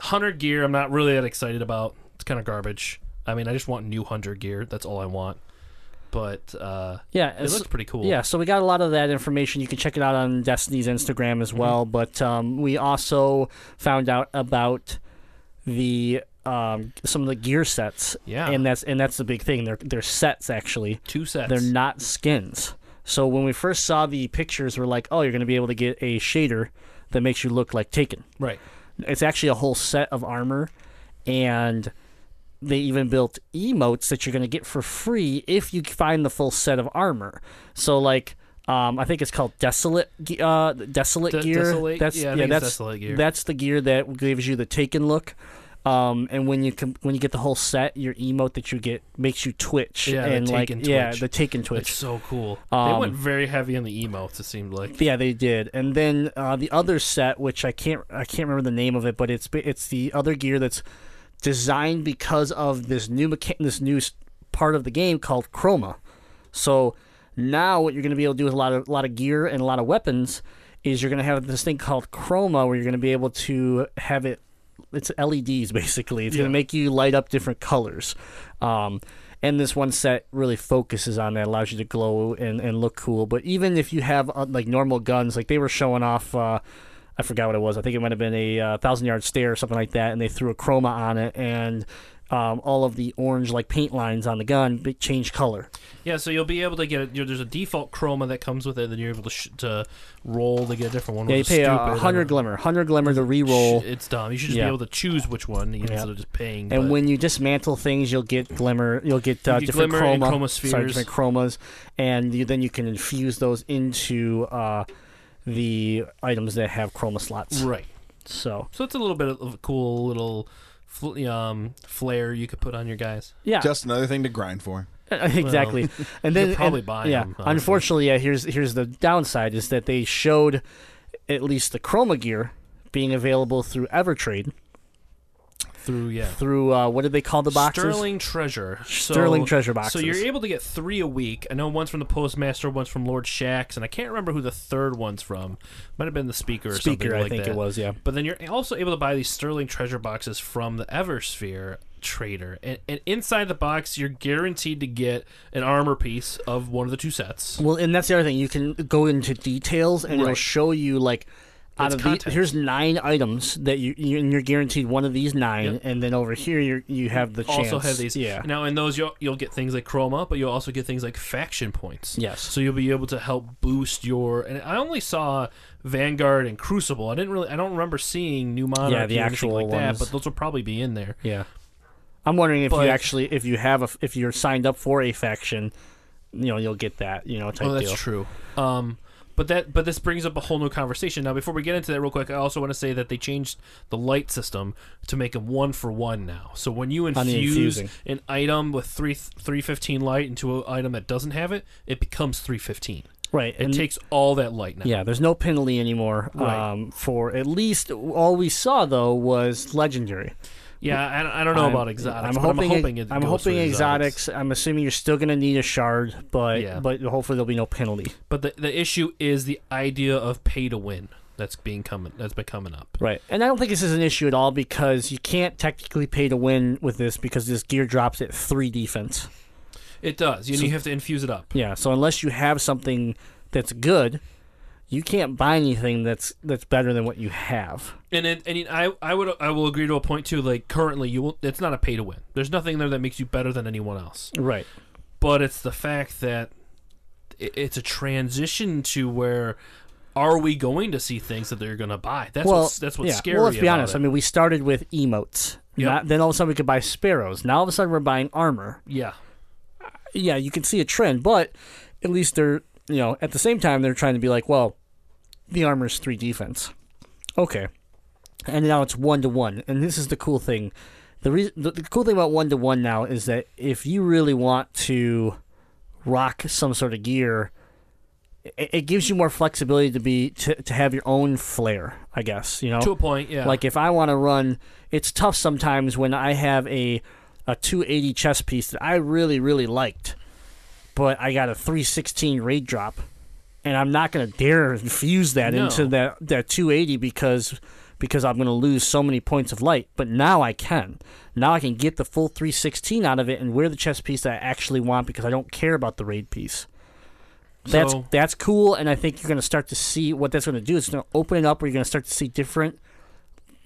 Hunter gear, I'm not really that excited about. It's kind of garbage. I mean, I just want new hunter gear. That's all I want. But uh, Yeah, it looks pretty cool. Yeah, so we got a lot of that information. You can check it out on Destiny's Instagram Mm-hmm. as well. But um, we also found out about the um, some of the gear sets. Yeah. and that's and that's the big thing. They're they're sets actually. two sets. They're not skins. So when we first saw the pictures, we're like, oh, you're going to be able to get a shader that makes you look like Taken. right. It's actually a whole set of armor, and they even built emotes that you're going to get for free if you find the full set of armor. So like. Um, I think it's called desolate, uh, desolate De- gear. Desolate? That's Yeah, it's that's that's the gear that gives you the taken look. Um, and when you com- when you get the whole set, your emote that you get makes you twitch Yeah, the and like Taken yeah, twitch. the taken twitch. It's so cool. Um, they went very heavy on the emotes. It seemed like. Yeah, they did. And then uh, the other set, which I can't I can't remember the name of it, but it's it's the other gear that's designed because of this new mecha- this new part of the game called Chroma. So now what you're going to be able to do with a lot of a lot of gear and a lot of weapons is you're going to have this thing called Chroma where you're going to be able to have it it's LEDs basically. It's going to make you light up different colors. Um, and this one set really focuses on that, allows you to glow and, and look cool. But even if you have uh, like normal guns, like they were showing off. Uh, I forgot what it was. I think it might have been a uh, thousand yard stare or something like that, and they threw a chroma on it, and um, all of the orange like paint lines on the gun changed color. Yeah, so you'll be able to get. You know, there's a default chroma that comes with it, then you're able to sh- to roll to get a different one. Yeah, you pay a stupid. hundred glimmer, hundred glimmer to re-roll. It's dumb. You should just Yeah. be able to choose which one Yeah. instead of just paying. And but- when you dismantle things, you'll get glimmer. You'll get uh, You get different and chroma, chroma sorry, different chromas, and you, then you can infuse those into uh, the items that have chroma slots. right, So so it's a little bit of a cool little fl- um, flare you could put on your guys. yeah, Just another thing to grind for. *laughs* exactly. and then you'll probably and- buy yeah. 'em, honestly. Unfortunately, yeah. Here's here's the downside is that they showed at least the chroma gear being available through Evertrade Through yeah. through uh, what did they call the boxes? Sterling Treasure. So- Sterling Treasure boxes. So you're able to get three a week. I know one's from the Postmaster, one's from Lord Shaxx, and I can't remember who the third one's from. Might have been the Speaker or Speaker, something I like think that. it was. Yeah. But then you're also able to buy these Sterling Treasure boxes from the Eververse trader. And, and inside the box, you're guaranteed to get an armor piece of one of the two sets. Well, and that's the other thing. You can go into details, and it'll show you like out of the, here's nine items that you, you and you're guaranteed one of these nine, Yep. and then over here you you have the chance. Also have these. Yeah. Now in those you'll you'll get things like chroma, but you'll also get things like faction points. Yes. So you'll be able to help boost your. And I only saw Vanguard and Crucible. I didn't really. I don't remember seeing New Monarchy Yeah, the or actual like that. ones. But those will probably be in there. Yeah. I'm wondering if But- you actually if you have a if you're signed up for a faction, you know you'll get that you know type deal. Oh, that's deal. true. Um, but that but this brings up a whole new conversation. Now, before we get into that, real quick, I also want to say that they changed the light system to make them one for one now. So when you infuse an item with three three fifteen light into an item that doesn't have it, it becomes three fifteen. Right. It and takes all that light now. yeah, there's no penalty anymore. Right. Um, for at least all we saw though was legendary. Yeah, I, I don't know I'm- about exotics. I'm hoping. I'm hoping it I'm hoping for exotics. I'm assuming you're still gonna need a shard, but Yeah. but hopefully there'll be no penalty. But the the issue is the idea of pay to win that's being coming that's been coming up. Right. And I don't think this is an issue at all because you can't technically pay to win with this because this gear drops at three defense. It does. You, you have to infuse it up. Yeah. So unless you have something that's good, you can't buy anything that's that's better than what you have. And it, and I I would I will agree to a point too. Like currently, you will, it's not a pay to win. There's nothing there that makes you better than anyone else. Right. But it's the fact that it, it's a transition to where are we going to see things that they're going to buy? That's well, what's that's what's yeah. scary. Well, let's be honest. it. I mean, we started with emotes. Yep. Not, then all of a sudden we could buy sparrows. Now all of a sudden we're buying armor. yeah, yeah, you can see a trend, but at least they're you know at the same time they're trying to be like, well, the armor's three defense, okay, and now it's one to one, and this is the cool thing. The reason the, the cool thing about one to one now is that if you really want to rock some sort of gear, it, it gives you more flexibility to be to, to have your own flair. I guess you know to a point. Yeah, like if I want to run, it's tough sometimes when I have a a 280 chest piece that I really really liked, but I got a 316 raid drop, and I'm not gonna dare infuse that No. into that that 280 because because I'm gonna lose so many points of light. But now I can. Now I can get the full 316 out of it and wear the chest piece that I actually want because I don't care about the raid piece. That's So- that's cool, and I think you're going to start to see what that's going to do. It's going to open it up where you're going to start to see different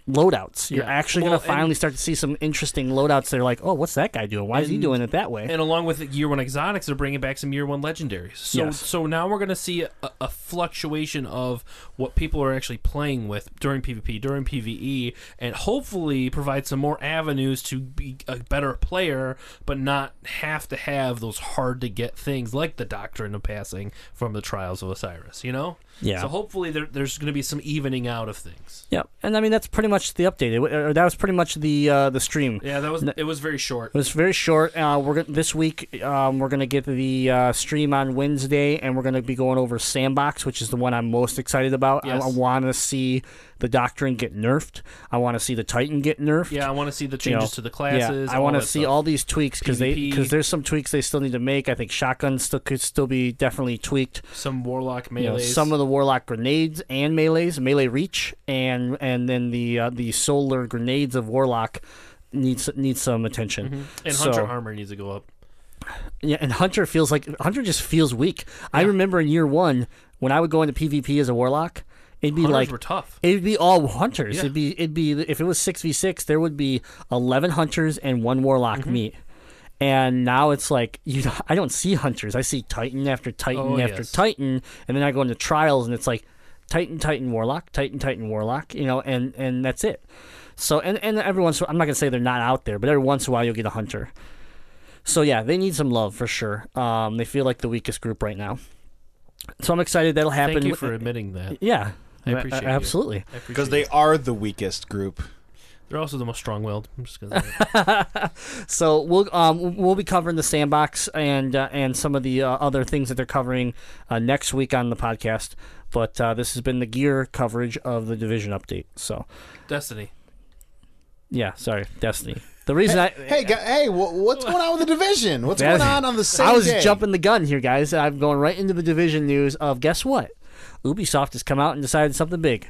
loadouts. You're Yeah. actually Well, going to finally start to see some interesting loadouts. They're like, oh, what's that guy doing? Why is he doing it that way? And along with the year one exotics, they're bringing back some year one legendaries. So Yes. so now we're going to see a, a fluctuation of what people are actually playing with during PvP, during PvE, and hopefully provide some more avenues to be a better player, but not have to have those hard to get things like the Doctrine of Passing from the Trials of Osiris. You know. Yeah. So hopefully there, there's going to be some evening out of things. yeah, and I mean that's pretty much the update. It, or that was pretty much the uh, the stream. Yeah, that was it. Was very short. It was very short. Uh, we're gonna, this week. Um, we're gonna get the uh, stream on Wednesday, and we're gonna be going over Sandbox, which is the one I'm most excited about. I, I want to see the Doctrine get nerfed. I want to see the Titan get nerfed. Yeah, I want to see the you know, changes to the classes. Yeah, I want to see stuff. all these tweaks because they because there's some tweaks they still need to make. I think shotguns still could still be definitely tweaked. some warlock You know, melees. some of the warlock grenades and melees, melee reach, and and then the uh, the solar grenades of warlock needs needs some attention. and So- hunter armor needs to go up. Yeah, and Hunter feels like Hunter just feels weak. I remember in year one when I would go into PvP as a warlock, it'd be Hunters like were tough. It'd be all hunters. Yeah. It'd be it'd be if it was six v six, there would be eleven hunters and one warlock Mm-hmm. meet. And now it's like you. I don't see hunters. I see Titan after Titan Oh, after yes. Titan, and then I go into trials, and it's like Titan, Titan, Warlock, Titan, Titan, Warlock. You know, and and that's it. So and and every once I'm not gonna say they're not out there, but every once in a while you'll get a hunter. So yeah, they need some love for sure. Um, they feel like the weakest group right now. So I'm excited that'll happen. Thank you for admitting that. yeah, I appreciate you. absolutely. Because they are the weakest group. They're also the most strong-willed. I'm just gonna. *laughs* So we'll um we'll be covering the sandbox and uh, and some of the uh, other things that they're covering uh, next week on the podcast. But uh, this has been the gear coverage of the division update. So Destiny. yeah, sorry, Destiny. The reason I Hey, gu- hey, wha- what's going on with the division? What's going on on the same I was day? jumping the gun here, guys. I'm going right into the division news of guess what? Ubisoft has come out and decided something big.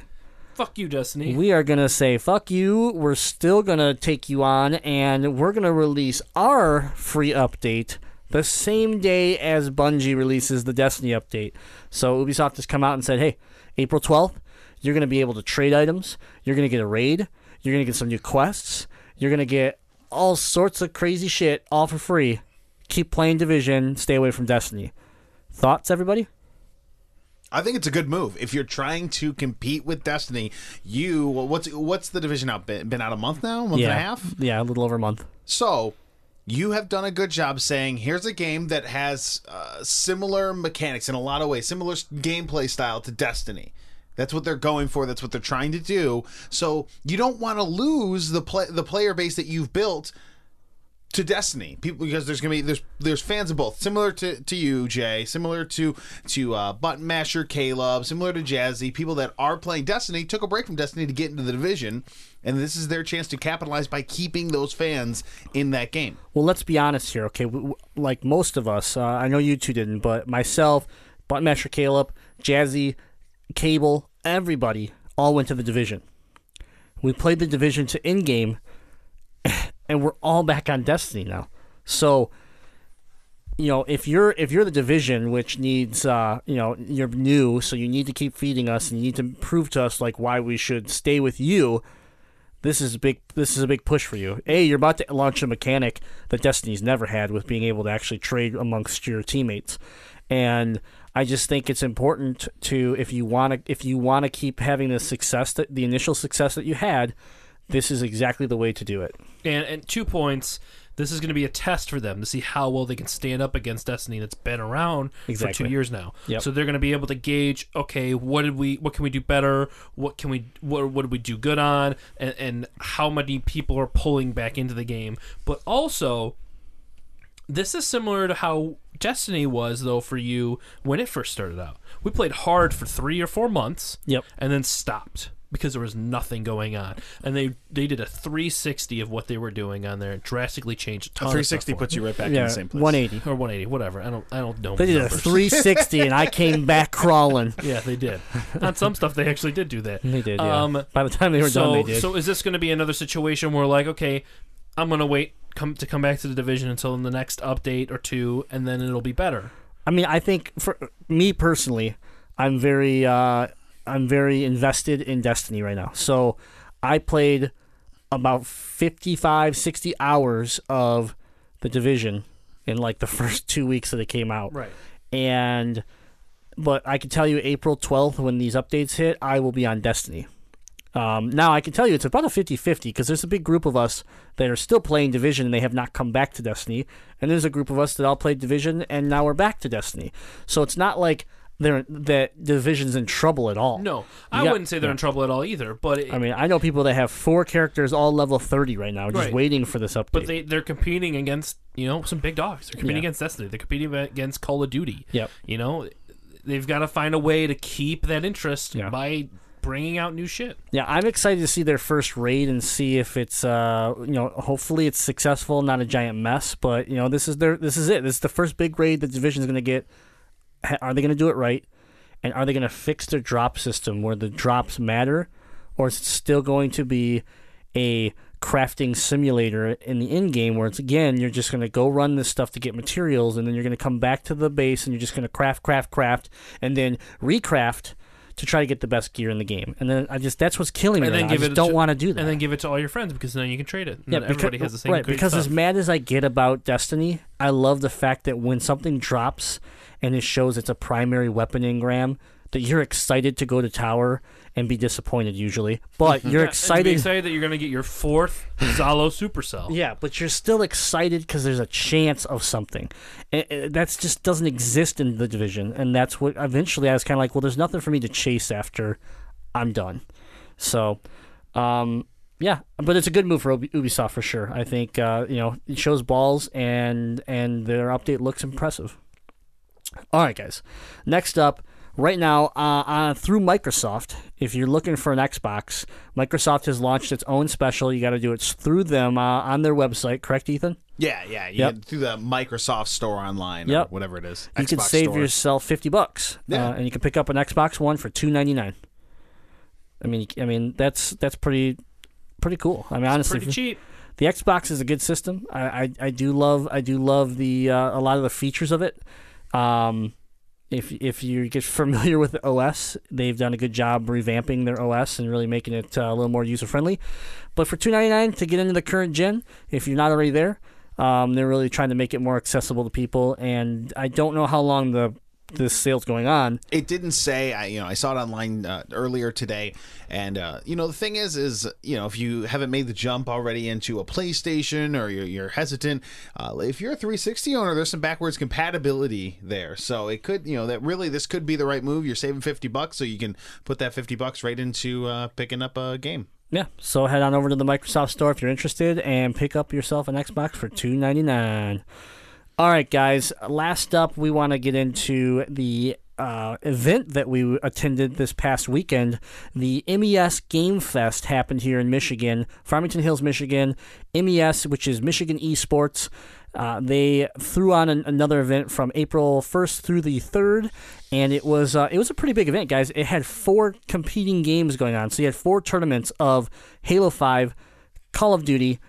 Fuck you, Destiny. We are going to say, fuck you. We're still going to take you on, and we're going to release our free update the same day as Bungie releases the Destiny update. So Ubisoft has come out and said, hey, April 12th, you're going to be able to trade items. You're going to get a raid. You're going to get some new quests. You're going to get all sorts of crazy shit all for free. Keep playing Division. Stay away from Destiny. Thoughts, everybody? I think it's a good move. If you're trying to compete with Destiny, you well, what's what's the division out been, been out a month now, A month yeah. and a half. Yeah, a little over a month. So you have done a good job saying here's a game that has uh, similar mechanics in a lot of ways, similar gameplay style to Destiny. That's what they're going for. That's what they're trying to do. So you don't want to lose the play the player base that you've built to Destiny. People because there's gonna be there's there's fans of both. Similar to, to you, Jay. Similar to to uh, Button Masher, Caleb. Similar to Jazzy. People that are playing Destiny took a break from Destiny to get into the division, and this is their chance to capitalize by keeping those fans in that game. Well, let's be honest here, okay? Like most of us, uh, I know you two didn't, but myself, Button Masher, Caleb, Jazzy, Cable, everybody all went to the division. We played the division to in game, *laughs* and we're all back on Destiny now. So, you know, if you're if you're the division, which needs, uh, you know, you're new, so you need to keep feeding us, and you need to prove to us like why we should stay with you this is a big this is a big push for you. A, you're about to launch a mechanic that Destiny's never had with being able to actually trade amongst your teammates. And I just think it's important to if you want to if you want to keep having the success that the initial success that you had, this is exactly the way to do it. And, and two points. This is going to be a test for them to see how well they can stand up against Destiny that's been around for two years now. Yep. So they're going to be able to gauge, okay, what did we, what can we do better? What can we, what, what did we do good on? And, and how many people are pulling back into the game. But also, this is similar to how Destiny was though for you when it first started out. We played hard for three or four months, Yep. and then stopped because there was nothing going on. And they they did a 360 of what they were doing on there, and drastically changed a ton. of stuff 360 puts you right back in the same place. 180. or 180, whatever. I don't I don't know. They did a 360 and I *laughs* came back crawling. Yeah, they did. on some stuff, they actually did do that. They did. Yeah. Um, By the time they were so, done, they did. So is this going to be another situation where like, okay, I'm going to wait come to come back to the division until the next update or two, and then it'll be better. I mean, I think for me personally, I'm very uh, I'm very invested in Destiny right now. So I played about 55, 60 hours of the Division in like the *laughs* first two weeks that it came out. Right. And but I can tell you, April 12th, when these updates hit, I will be on Destiny. Um, now I can tell you it's about a 50-50 because there's a big group of us that are still playing Division and they have not come back to Destiny, and there's a group of us that all played Division and now we're back to Destiny. So it's not like they're that Division's in trouble at all. No, I got- wouldn't say they're in trouble at all either. But it, I mean I know people that have four characters all level 30 right now, just Right. waiting for this update. but they they're competing against you know some big dogs. They're competing Yeah. against Destiny. They're competing against Call of Duty. Yep. You know, they've got to find a way to keep that interest Yeah. by bringing out new shit. Yeah, I'm excited to see their first raid and see if it's uh you know hopefully it's successful, not a giant mess. But you know this is their this is it. This is the first big raid the division's going to get. *clears throat* Are they going to do it right? And are they going to fix their drop system where the drops matter, or is it still going to be a crafting simulator in the end game where it's again you're just going to go run this stuff to get materials and then you're going to come back to the base and you're just going to craft craft craft and then recraft to try to get the best gear in the game and then I just that's what's killing me and right then. I give just it don't to- want to do that and then give it to all your friends because then you can trade it. And yeah, because, everybody has the same right. Because as mad as I get about Destiny, I love the fact that when something drops and it shows it's a primary weapon engram, that you're excited to go to tower and be disappointed usually, but *laughs* you're Yeah, and to be excited. excited that you're going to get your fourth Zhalo Supercell. Yeah, but you're still excited because there's a chance of something. And, and just doesn't exist in the division, and that's what eventually I was kind of like, well, there's nothing for me to chase after. I'm done. So, um, yeah, but it's a good move for Ubisoft for sure. I think uh, you know it shows balls, and and their update looks impressive. All right, guys. Next up, right now uh, uh, through Microsoft, if you're looking for an Xbox, Microsoft has launched its own special. You got to do it through them uh, on their website. Correct, Ethan? Yeah, yeah. You Yep. through the Microsoft Store online Yep. or whatever it is. You can save Store. yourself fifty bucks, Yeah. uh, and you can pick up an Xbox One for two ninety nine. I mean, I mean that's that's pretty pretty cool. I mean, honestly, Pretty cheap. the Xbox is a good system. I, I, I do love I do love the uh, a lot of the features of it. Um, if if you get familiar with OS, they've done a good job revamping their OS and really making it uh, a little more user friendly. But for two ninety nine to get into the current gen, if you're not already there, um, they're really trying to make it more accessible to people. And I don't know how long the this sale's going on. It didn't say. I you know I saw it online uh, earlier today, and uh, you know the thing is is you know if you haven't made the jump already into a PlayStation or you're, you're hesitant, uh, if you're a 360 owner, there's some backwards compatibility there. So it could you know that really this could be the right move. You're saving 50 bucks, so you can put that 50 bucks right into uh, picking up a game. Yeah, so head on over to the Microsoft Store if you're interested and pick up yourself an Xbox for two ninety nine. All right, guys. Last up, we want to get into the uh, event that we attended this past weekend. The MES Game Fest happened here in Michigan, Farmington Hills, Michigan. MES, which is Michigan Esports. Uh, they threw on an, another event from April 1st through the 3rd, and it was uh, it was a pretty big event, guys. It had four competing games going on, so you had four tournaments of Halo 5, Call of Duty,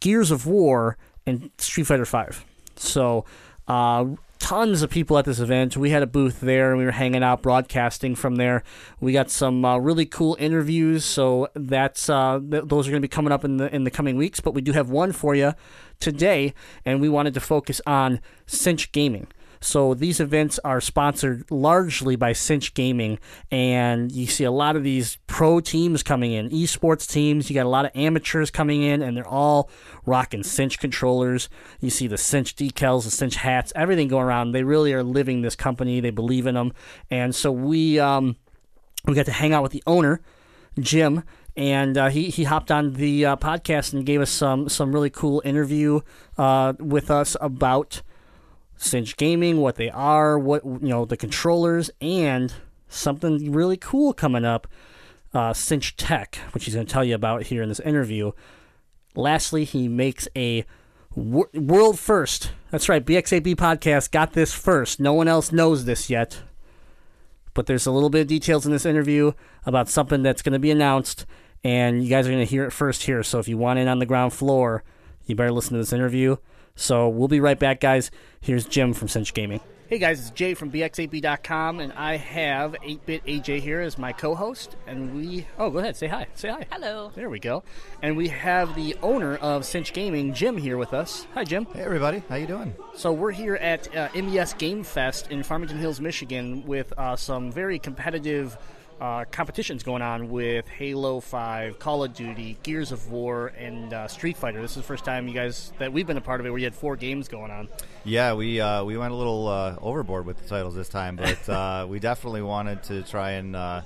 Gears of War, and Street Fighter 5. So, uh, tons of people at this event. We had a booth there, and we were hanging out, broadcasting from there. We got some uh, really cool interviews. So that's uh, th- those are going to be coming up in the in the coming weeks. But we do have one for you today, and we wanted to focus on Cinch Gaming. So these events are sponsored largely by Cinch Gaming, and you see a lot of these pro teams coming in, esports teams. You got a lot of amateurs coming in, and they're all rocking Cinch controllers. You see the Cinch decals, the Cinch hats, everything going around. They really are living this company. They believe in them, and so we um, we got to hang out with the owner, Jim, and uh, he he hopped on the uh, podcast and gave us some some really cool interview uh, with us about Cinch Gaming, what they are, what you know, the controllers, and something really cool coming up, uh, Cinch Tech, which he's going to tell you about here in this interview. Lastly, he makes a wor- world first. That's right, BXAB podcast got this first. No one else knows this yet. But there's a little bit of details in this interview about something that's going to be announced, and you guys are going to hear it first here. So if you want in on the ground floor, you better listen to this interview. So we'll be right back, guys. Here's Jim from Cinch Gaming. Hey guys, it's Jay from BX8B.com, and I have 8-Bit AJ here as my co-host, and we... Oh, go ahead, say hi. Say hi. Hello. There we go. And we have the owner of Cinch Gaming, Jim, here with us. Hi, Jim. Hey everybody, how you doing? So we're here at uh, MES Game Fest in Farmington Hills, Michigan, with uh, some very competitive uh, competitions going on with Halo 5, Call of Duty, Gears of War, and uh, Street Fighter. This is the first time you guys that we've been a part of it where you had four games going on. Yeah, we uh, we went a little uh, overboard with the titles this time, but uh, *laughs* we definitely wanted to try and uh,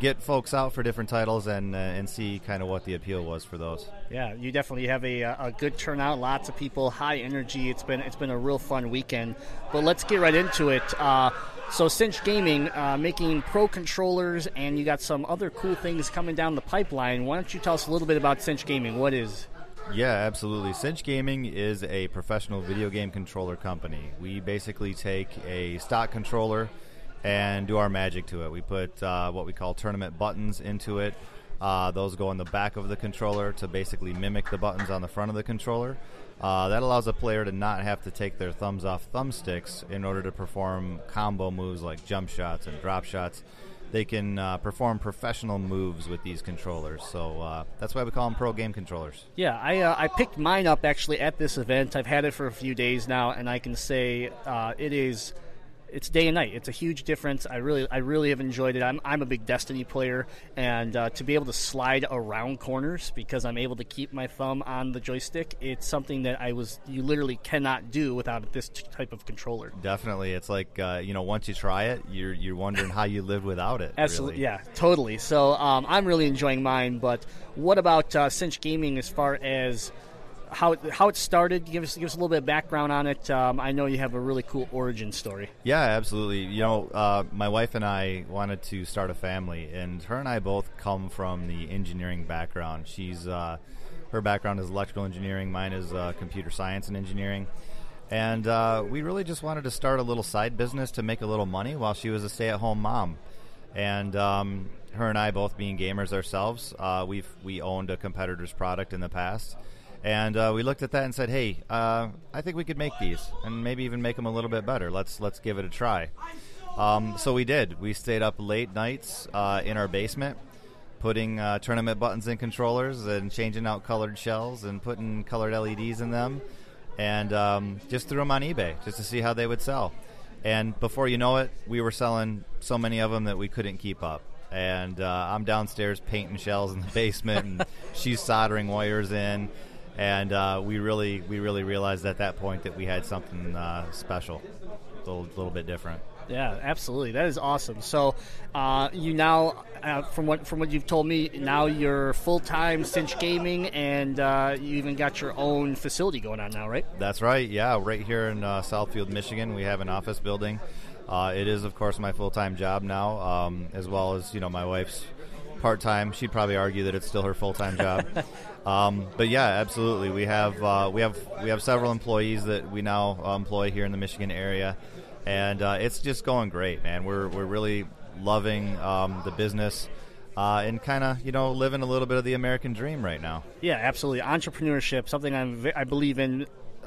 get folks out for different titles and uh, and see kind of what the appeal was for those. Yeah, you definitely have a, a good turnout. Lots of people, high energy. It's been it's been a real fun weekend. But let's get right into it. Uh, so Cinch Gaming uh, making pro controllers, and you got some other cool things coming down the pipeline. Why don't you tell us a little bit about Cinch Gaming? What is? Yeah, absolutely. Cinch Gaming is a professional video game controller company. We basically take a stock controller and do our magic to it. We put uh, what we call tournament buttons into it. Uh, those go on the back of the controller to basically mimic the buttons on the front of the controller. Uh, that allows a player to not have to take their thumbs off thumbsticks in order to perform combo moves like jump shots and drop shots. They can uh, perform professional moves with these controllers, so uh, that's why we call them pro game controllers. Yeah, I uh, I picked mine up actually at this event. I've had it for a few days now, and I can say uh, it is. It's day and night. It's a huge difference. I really, I really have enjoyed it. I'm, I'm a big Destiny player, and uh, to be able to slide around corners because I'm able to keep my thumb on the joystick, it's something that I was you literally cannot do without this t- type of controller. Definitely, it's like uh, you know, once you try it, you're you're wondering how you live without it. Absolutely, really. yeah, totally. So um, I'm really enjoying mine. But what about uh, Cinch Gaming as far as how how it started? Give us give us a little bit of background on it. Um, I know you have a really cool origin story. Yeah, absolutely. You know, uh, my wife and I wanted to start a family, and her and I both come from the engineering background. She's uh, her background is electrical engineering. Mine is uh, computer science and engineering. And uh, we really just wanted to start a little side business to make a little money while she was a stay-at-home mom. And um, her and I, both being gamers ourselves, uh, we've we owned a competitor's product in the past, and uh, we looked at that and said, "Hey, uh, I think we could make these, and maybe even make them a little bit better. Let's let's give it a try." Um, so we did. We stayed up late nights uh, in our basement, putting uh, tournament buttons in controllers and changing out colored shells and putting colored LEDs in them, and um, just threw them on eBay just to see how they would sell. And before you know it, we were selling so many of them that we couldn't keep up. And uh, I'm downstairs painting shells in the *laughs* basement, and she's soldering wires in. And uh, we really, we really realized at that point that we had something uh, special, a little, little bit different. Yeah, absolutely. That is awesome. So, uh, you now, uh, from what from what you've told me, now you're full time Cinch Gaming, and uh, you even got your own facility going on now, right? That's right. Yeah, right here in uh, Southfield, Michigan, we have an office building. Uh, it is, of course, my full time job now, um, as well as you know my wife's part time. She'd probably argue that it's still her full time job. *laughs* um, but yeah, absolutely. We have uh, we have we have several employees that we now uh, employ here in the Michigan area, and uh, it's just going great, man. We're we're really loving um, the business. Uh, and kind of, you know, living a little bit of the American dream right now. Yeah, absolutely. Entrepreneurship, something I'm, I believe in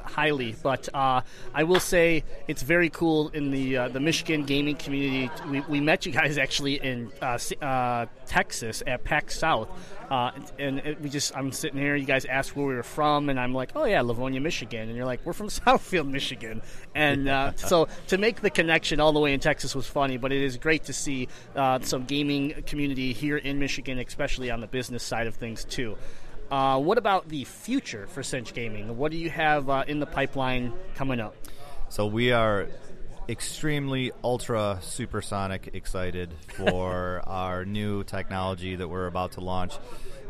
highly. But uh, I will say it's very cool in the uh, the Michigan gaming community. We, we met you guys actually in uh, uh, Texas at PAX South, uh, and it, we just I'm sitting here. You guys asked where we were from, and I'm like, oh yeah, Livonia, Michigan, and you're like, we're from *laughs* Southfield, Michigan, and uh, so to make the connection all the way in Texas was funny. But it is great to see some gaming community here in Michigan, especially on the business side of things too. Uh, what about the future for Cinch Gaming? What do you have uh, in the pipeline coming up? So we are extremely ultra supersonic excited for *laughs* our new technology that we're about to launch.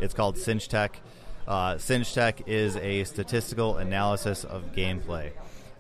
It's called Cinch Tech. Uh, Cinch Tech is a statistical analysis of gameplay.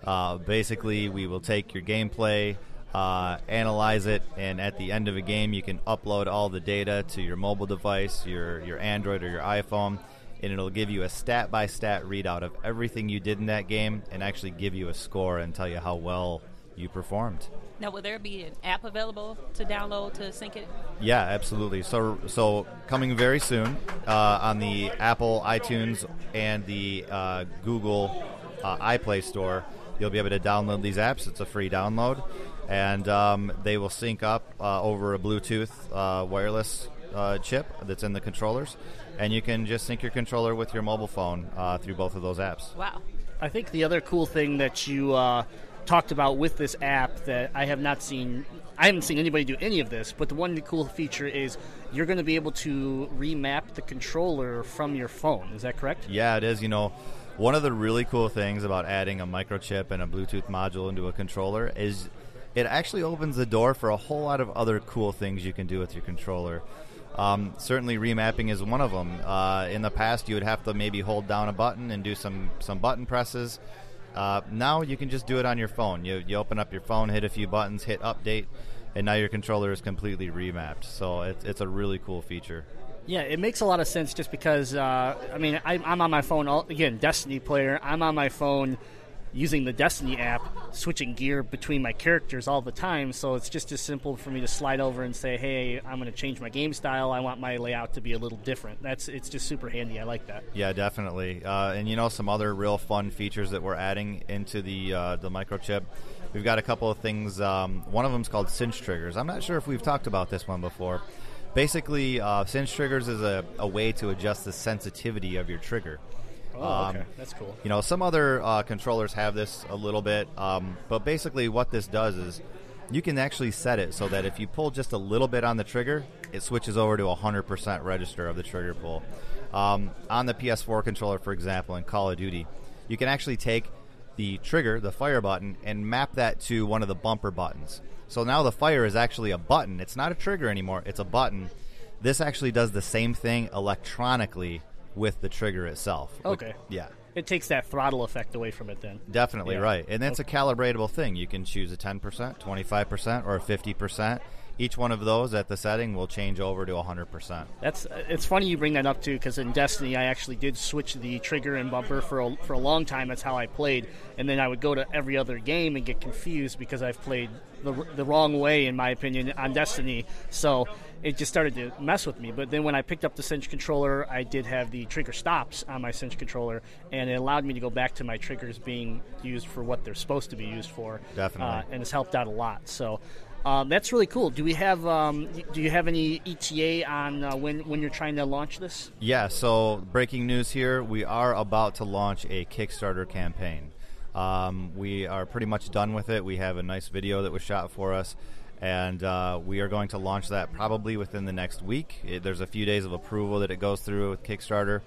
Uh, basically, we will take your gameplay, uh, analyze it, and at the end of a game, you can upload all the data to your mobile device, your your Android or your iPhone, and it'll give you a stat by stat readout of everything you did in that game, and actually give you a score and tell you how well you performed. Now, will there be an app available to download to sync it? Yeah, absolutely. So, so coming very soon uh, on the Apple iTunes and the uh, Google uh, iPlay Store, you'll be able to download these apps. It's a free download, and um, they will sync up uh, over a Bluetooth uh, wireless uh, chip that's in the controllers, and you can just sync your controller with your mobile phone uh, through both of those apps. Wow. I think the other cool thing that you uh, talked about with this app that I have not seen, I haven't seen anybody do any of this, but the one cool feature is you're going to be able to remap the controller from your phone. Is that correct? Yeah, it is. You know, one of the really cool things about adding a microchip and a Bluetooth module into a controller is it actually opens the door for a whole lot of other cool things you can do with your controller. Um, certainly, remapping is one of them. Uh, in the past, you would have to maybe hold down a button and do some some button presses. Uh, now you can just do it on your phone. You, you open up your phone, hit a few buttons, hit update, and now your controller is completely remapped. So it's, it's a really cool feature. Yeah, it makes a lot of sense just because, uh, I mean, I, I'm on my phone, all, again, Destiny player, I'm on my phone using the Destiny app, switching gear between my characters all the time. So it's just as simple for me to slide over and say, "Hey, I'm going to change my game style. I want my layout to be a little different." That's it's just super handy. I like that. Yeah, definitely. Uh, and you know, some other real fun features that we're adding into the uh, the microchip. We've got a couple of things. Um, one of them is called cinch triggers. I'm not sure if we've talked about this one before. Basically, uh, cinch triggers is a, a way to adjust the sensitivity of your trigger. Oh, okay, that's cool. You know, some other uh, controllers have this a little bit, um, but basically, what this does is you can actually set it so that if you pull just a little bit on the trigger, it switches over to 100% register of the trigger pull. Um, on the PS4 controller, for example, in Call of Duty, you can actually take the trigger, the fire button, and map that to one of the bumper buttons. So now the fire is actually a button. It's not a trigger anymore, it's a button. This actually does the same thing electronically with the trigger itself. which- Okay. yeah. It takes that throttle effect away from it then. Definitely Yeah. right. And that's a calibratable thing. You can choose a 10%, 25%, or a 50%. Each one of those at the setting will change over to 100%. That's it's funny you bring that up too because in Destiny I actually did switch the trigger and bumper for a, for a long time. That's how I played, and then I would go to every other game and get confused because I've played the, the wrong way in my opinion on Destiny. So it just started to mess with me. But then when I picked up the Cinch controller, I did have the trigger stops on my Cinch controller, and it allowed me to go back to my triggers being used for what they're supposed to be used for. Definitely. uh, and it's helped out a lot. So. Um, that's really cool. Do we have? Um, do you have any ETA on uh, when when you're trying to launch this? Yeah, so breaking news here we are about to launch a Kickstarter campaign. Um, we are pretty much done with it. We have a nice video that was shot for us, and uh, we are going to launch that probably within the next week. It, there's a few days of approval that it goes through with Kickstarter.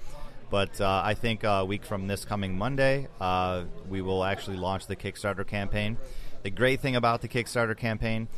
But uh, I think a week from this coming Monday, uh, we will actually launch the Kickstarter campaign. The great thing about the Kickstarter campaign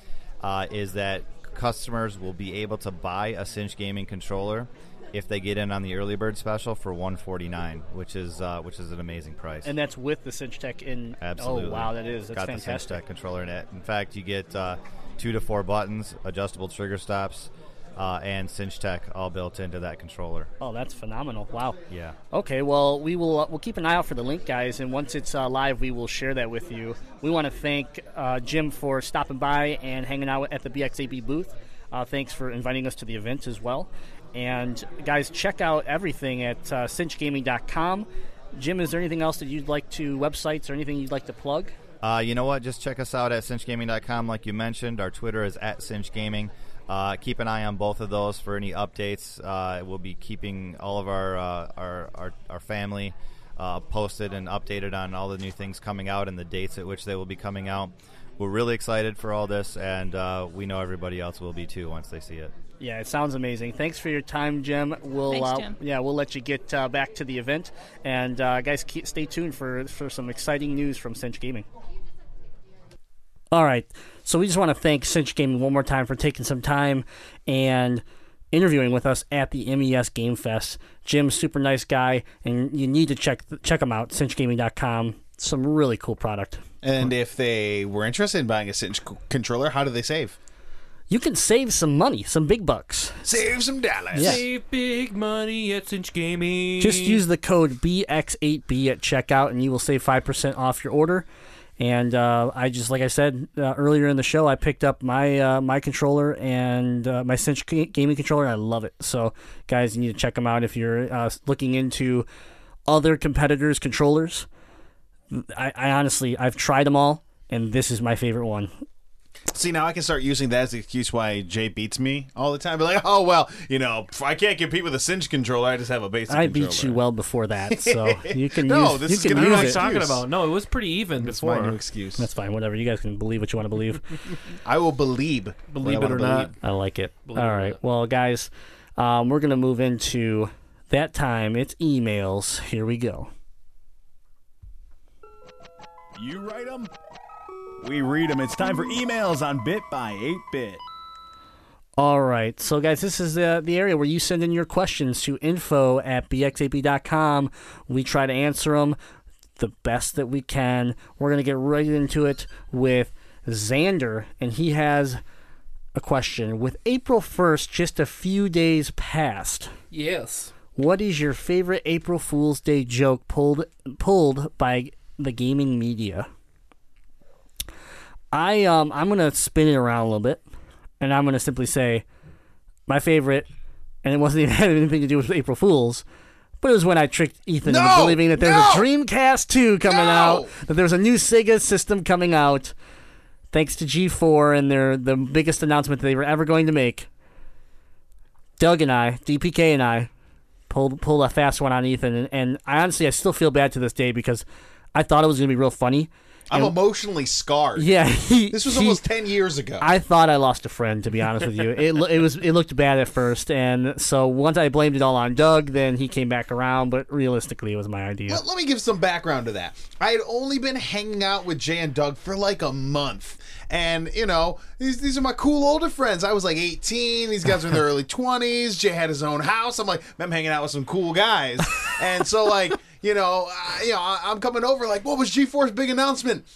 uh, is that customers will be able to buy a Cinch Gaming controller if they get in on the early bird special for 149 which is uh, which is an amazing price. And that's with the Cinch Tech in. Absolutely. Oh wow, that is that's got the Cinch. Tech controller in it. In fact, you get uh, two to four buttons, adjustable trigger stops, uh, and Cinch Tech all built into that controller. Oh, that's phenomenal! Wow. Yeah. Okay, well, we will uh, we'll keep an eye out for the link, guys, and once it's uh, live, we will share that with you. We want to thank uh, Jim for stopping by and hanging out at the BX8B booth. Uh, thanks for inviting us to the event as well. And guys, check out everything at uh, cinchgaming.com. Jim, is there anything else that you'd like to websites or anything you'd like to plug? Uh, you know what? Just check us out at cinchgaming.com, like you mentioned. Our Twitter is at cinchgaming. Uh, keep an eye on both of those for any updates. Uh, we'll be keeping all of our uh, our, our, our family uh, posted and updated on all the new things coming out and the dates at which they will be coming out. We're really excited for all this, and uh, we know everybody else will be too once they see it. Yeah, it sounds amazing. Thanks for your time, Jim. We'll Thanks, uh, Jim. yeah, we'll let you get uh, back to the event, and uh, guys, keep, stay tuned for for some exciting news from Cinch Gaming. All right, so we just want to thank Cinch Gaming one more time for taking some time and interviewing with us at the MES Game Fest. Jim's super nice guy, and you need to check check him out. CinchGaming.com. Some really cool product. And if they were interested in buying a Cinch controller, how do they save? You can save some money, some big bucks. Save some dollars. Yeah. Save big money at Cinch Gaming. Just use the code BX8B at checkout, and you will save five percent off your order. And uh, I just, like I said uh, earlier in the show, I picked up my uh, my controller and uh, my Cinch gaming controller. I love it. So, guys, you need to check them out if you're uh, looking into other competitors' controllers. I, I honestly, I've tried them all, and this is my favorite one. See, now I can start using that as the excuse why Jay beats me all the time. Be like, oh well, you know, I can't compete with a Cinch controller. I just have a basic. I beat you well before that, *laughs* so you can No, use. this you is can gonna I be know use what my you're it. talking about. No, it was pretty even It's before. my new excuse. That's fine. Whatever. You guys can believe what you want to believe. *laughs* I will believe. Believe it or wanna not. I like it. Believe All it or right. not. Well, guys, um, we're gonna move into that time. It's emails. Here we go. You write them, we read them. It's time for emails on Bit by 8 Bit. All right. So, guys, this is the the area where you send in your questions to info at bxap.com. We try to answer them the best that we can. We're gonna get right into it with Xander, and he has a question. With April first, just a few days past. Yes. What is your favorite April Fool's Day joke pulled pulled by the gaming media. I um I'm gonna spin it around a little bit, and I'm gonna simply say my favorite, and it wasn't *laughs* even had anything to do with April Fools, but it was when I tricked Ethan into No! believing that there's No! a Dreamcast 2 coming No! out, that there's a new Sega system coming out, thanks to G4 and their the biggest announcement that they were ever going to make. Doug and I, DPK and I, pulled pulled a fast one on Ethan, and, and I honestly I still feel bad to this day because I thought it was gonna be real funny. I'm And- emotionally scarred. Yeah, *laughs* he, This was he- almost 10 years ago. I thought I lost a friend, to be honest with you. It it was it looked bad at first, and so once I blamed it all on Doug, then he came back around. But realistically, it was my idea. Let, let me give some background to that. I had only been hanging out with Jay and Doug for like a month. And, you know, these, these are my cool older friends. I was like 18. These guys were in their *laughs* early 20s. Jay had his own house. I'm like, I'm hanging out with some cool guys. And so, like, you know, I, you know, I'm coming over, like, what was G4's big announcement?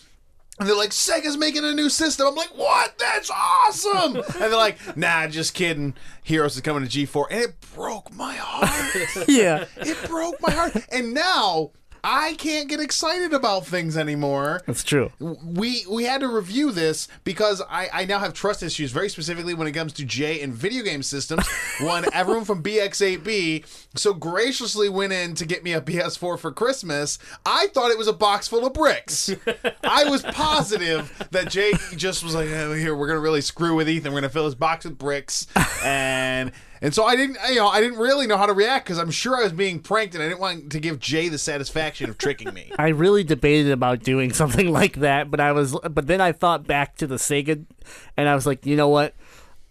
And they're like, Sega's making a new system. I'm like, what? That's awesome. *laughs* and they're like, nah, just kidding. Heroes is coming to G4. And it broke my heart. *laughs* yeah, It broke my heart. And now I can't get excited about things anymore. that's true. We we had to review this because I, I now have trust issues, very specifically when it comes to Jay and video game systems. *laughs* One, everyone from BX8B so graciously went in to get me a PS4 for Christmas. I thought it was a box full of bricks. I was positive that Jay just was like, "Oh, here, we're gonna really screw with Ethan. We're gonna fill his box with bricks, and and so I didn't, you know, I didn't really know how to react because I'm sure I was being pranked, and I didn't want to give Jay the satisfaction of tricking me. *laughs* I really debated about doing something like that, but I was, but then I thought back to the Sega, and I was like, you know what?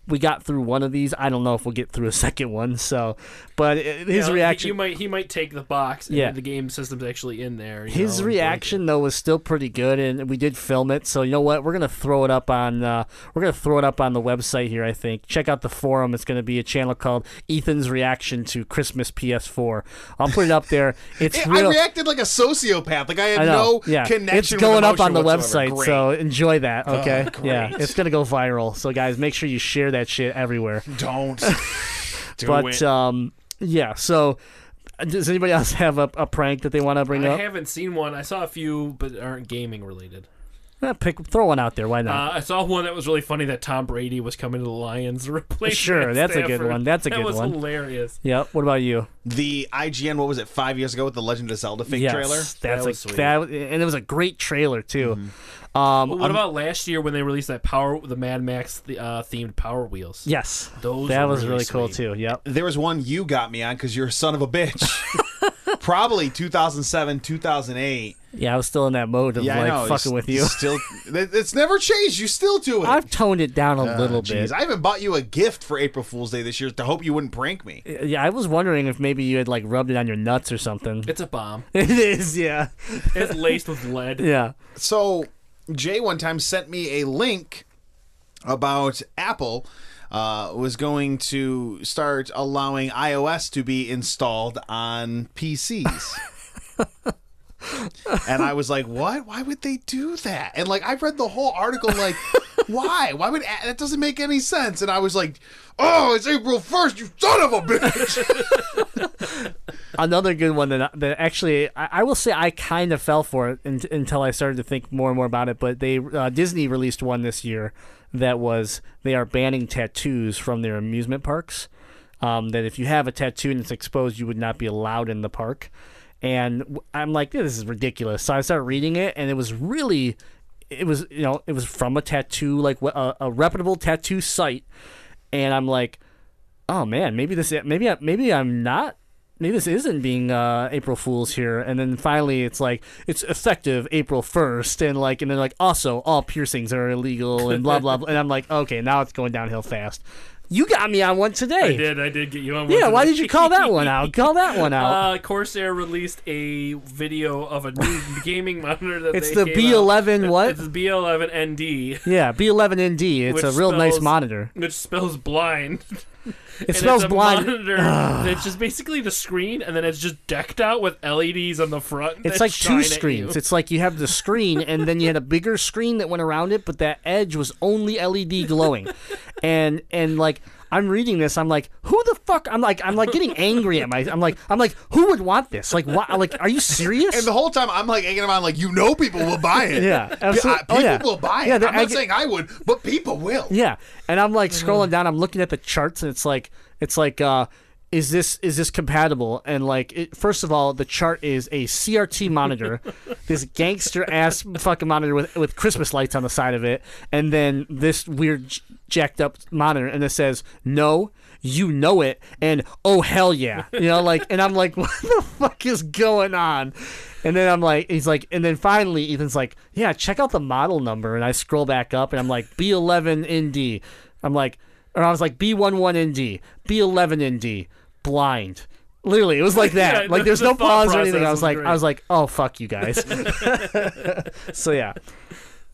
We got through one of these. I don't know if we'll get through a second one. So, but his You know, reaction, You might he might take the box. And Yeah. The game system's actually in there. you His know, reaction though was still pretty good, and we did film it. So you know what? We're gonna throw it up on uh, we're gonna throw it up on the website here. I think check out the forum. It's gonna be a channel called Ethan's Reaction to Christmas PS4. I'll put it up there. *laughs* It's I real. reacted like a sociopath. Like I had I know. no yeah, connection. it's going with up on the whatsoever. website, Great. so enjoy that. Okay, great. yeah, it's gonna go viral. So guys, make sure you share that shit everywhere. don't. *laughs* Do but it. um, yeah. So, uh, does anybody else *laughs* have a, a prank that they want to bring I up? I haven't seen one. I saw a few, but aren't gaming related. Eh, pick, throw one out there. Why not? Uh, I saw one that was really funny that Tom Brady was coming to the Lions to replace. Sure, Matt that's a good one. That's a that good one. That was hilarious. yep. What about you? the IGN, what was it, five years ago with the Legend of Zelda fake yes, trailer? That's That a was sweet. that, and it was a great trailer too. Um, But what um, about last year when they released that Power, the Mad Max the, uh, themed Power Wheels? yes, Those that was really really cool too. Yep. There was one you got me on because you're a son of a bitch. *laughs* Probably 2007, 2008. Yeah, I was still in that mode of Yeah, like know. fucking It's- with you. Still, it's never changed. You still do it. I've toned it down a Ah, little jeez. bit. I even bought you a gift for April Fool's Day this year to hope you wouldn't prank me. yeah, I was wondering if maybe you had like rubbed it on your nuts or something. It's a bomb. *laughs* it is, yeah, It's laced with lead. yeah. So Jay one time sent me a link about Apple uh, was going to start allowing iOS to be installed on PCs. *laughs* and I was like, "What? Why would they do that?" And like, I read the whole article, like, *laughs* "Why? Why would that doesn't make any sense?" And I was like, "Oh, it's April first, you son of a bitch!" *laughs* Another good one that that actually I, I will say I kind of fell for it un- until I started to think more and more about it. But they uh, Disney released one this year that was they are banning tattoos from their amusement parks. Um, that if you have a tattoo and it's exposed, you would not be allowed in the park. And I'm like, this is ridiculous. So I started reading it, and it was really, it was you know, it was from a tattoo like a, a reputable tattoo site, and I'm like, oh man, maybe this maybe I, maybe I'm not maybe this isn't being uh, April Fools here. And then finally, it's like it's effective April first, and like and then like also all piercings are illegal and blah blah blah. And I'm like, okay, now it's going downhill fast. You got me on one today. I did. I did get you on. one Yeah, why did you call that one out? Call that one *laughs* out. Uh, Corsair released a video of a new *laughs* gaming monitor that it's the came. B11 what? It's the B11ND, Yeah, B11ND. It's a real nice monitor. which spells blind. *laughs* It And spells it's blind. That's just basically the screen, and then it's just decked out with LEDs on the front. It's like two screens. It's like you have the screen, and then you had a bigger screen that went around it, but that edge was only LED glowing, and and like I'm reading this. I'm like, who the fuck? I'm like, I'm like getting angry at my. I'm like, I'm like, who would want this? Like, what? Like, are you serious? And the whole time I'm like egging him on, like you know, people will buy it. Yeah, P- absolute- uh, oh, people yeah. will buy it. Yeah, I'm not I get- saying I would, but people will. Yeah, and I'm like scrolling down. I'm looking at the charts, and it's like it's like uh, is this is this compatible? And like, it, first of all, the chart is a CRT monitor, *laughs* this gangster ass fucking monitor with with Christmas lights on the side of it, and then this weird j- jacked up monitor, and it says no. You know it, and oh hell yeah, you know, like, and I'm like, *laughs* what the fuck is going on? And then I'm like, he's like, and then finally Ethan's like, yeah, check out the model number. And I scroll back up and I'm like, B11ND. I'm like, or I was like, B11ND, B11ND, blind. Literally, it was like *laughs* that. Yeah, like, there's the no pause or anything. I was like, great. I was like, oh fuck you guys. *laughs* so yeah,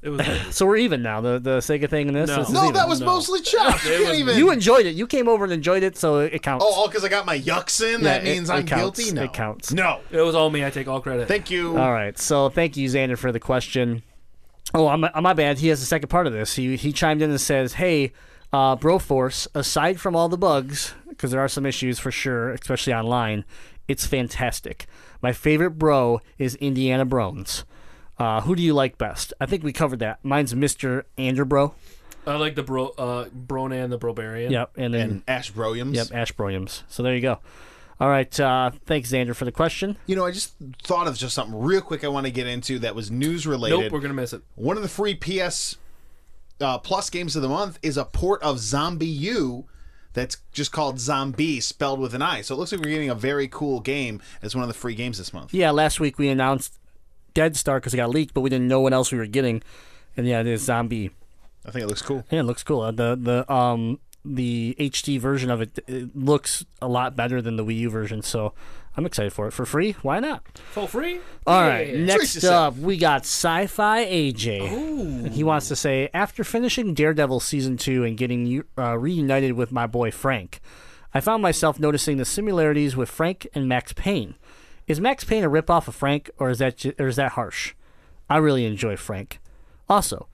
It was. *laughs* so we're even now. The the Sega thing and this. No. this is No, even. that was No. mostly chopped. You It can't was- even. You enjoyed it. You came over and enjoyed it, so it counts. oh, all because I got my yucks in. Yeah, that it- means it I'm counts. guilty. No, It counts. No, It was all me. I take all credit. thank you. All right. So thank you, Xander, for the question. Oh, I'm, I'm my bad. He has the second part of this. He he chimed in and says, "Hey, uh, Broforce, aside from all the bugs, because there are some issues for sure, especially online, it's fantastic. My favorite bro is Indiana Brones. Uh, who do you like best? I think we covered that. Mine's Mister Anderbro. I like the bro, uh, Bronan, the Brobarian. Yep, and then And Ash Williams. yep, Ash Williams. So there you go. All right. Uh, thanks, Xander, for the question. You know, I just thought of just something real quick I want to get into that was news related. Nope, we're gonna miss it. One of the free PS uh, Plus games of the month is a port of ZombiU that's just called Zombie, spelled with an I. So it looks like we're getting a very cool game as one of the free games this month. Yeah, last week we announced Dead Star because it got leaked, but we didn't know what else we were getting. And yeah, it is Zombi. I think it looks cool. Yeah, it looks cool. Uh, The the um the HD version of it, it looks a lot better than the Wii U version. So I'm excited for it for free. Why not? For free. All right, Yeah. next yourself. up we got Sci-Fi AJ. He wants to say after finishing Daredevil season two and getting uh, reunited with my boy Frank, I found myself noticing the similarities with Frank and Max Payne. Is Max Payne a ripoff of Frank, or is that ju- or is that harsh? I really enjoy Frank. Also,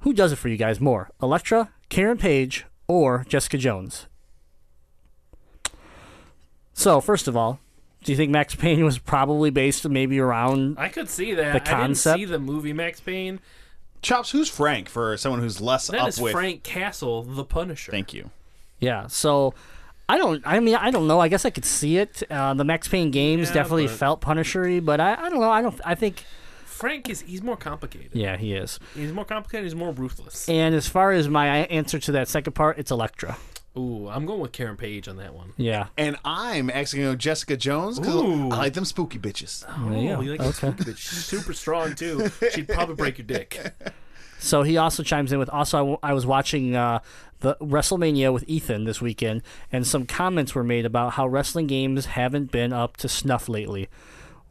who does it for you guys more, Elektra, Karen Page, or Jessica Jones? So, first of all, do you think Max Payne was probably based maybe around I could see that. The I concept? didn't see the movie Max Payne. Chops, who's Frank for someone who's less That up is with? Frank Castle, the Punisher. Thank you. Yeah, so I don't. I mean, I don't know. I guess I could see it. Uh, the Max Payne games Yeah, definitely but- felt Punishery, but I, I don't know. I don't. I think Frank is he's more complicated. yeah, he is. He's more complicated. He's more ruthless. And as far as my answer to that second part, it's Elektra. Ooh, I'm going with Karen Page on that one. Yeah. And I'm actually going to go Jessica Jones because Ooh. I like them spooky bitches. There Oh, go. you like Okay. spooky bitch. She's super strong too. She'd probably break your dick. *laughs* So he also chimes in with also I, w- I was watching uh, the WrestleMania with Ethan this weekend, and some comments were made about how wrestling games haven't been up to snuff lately.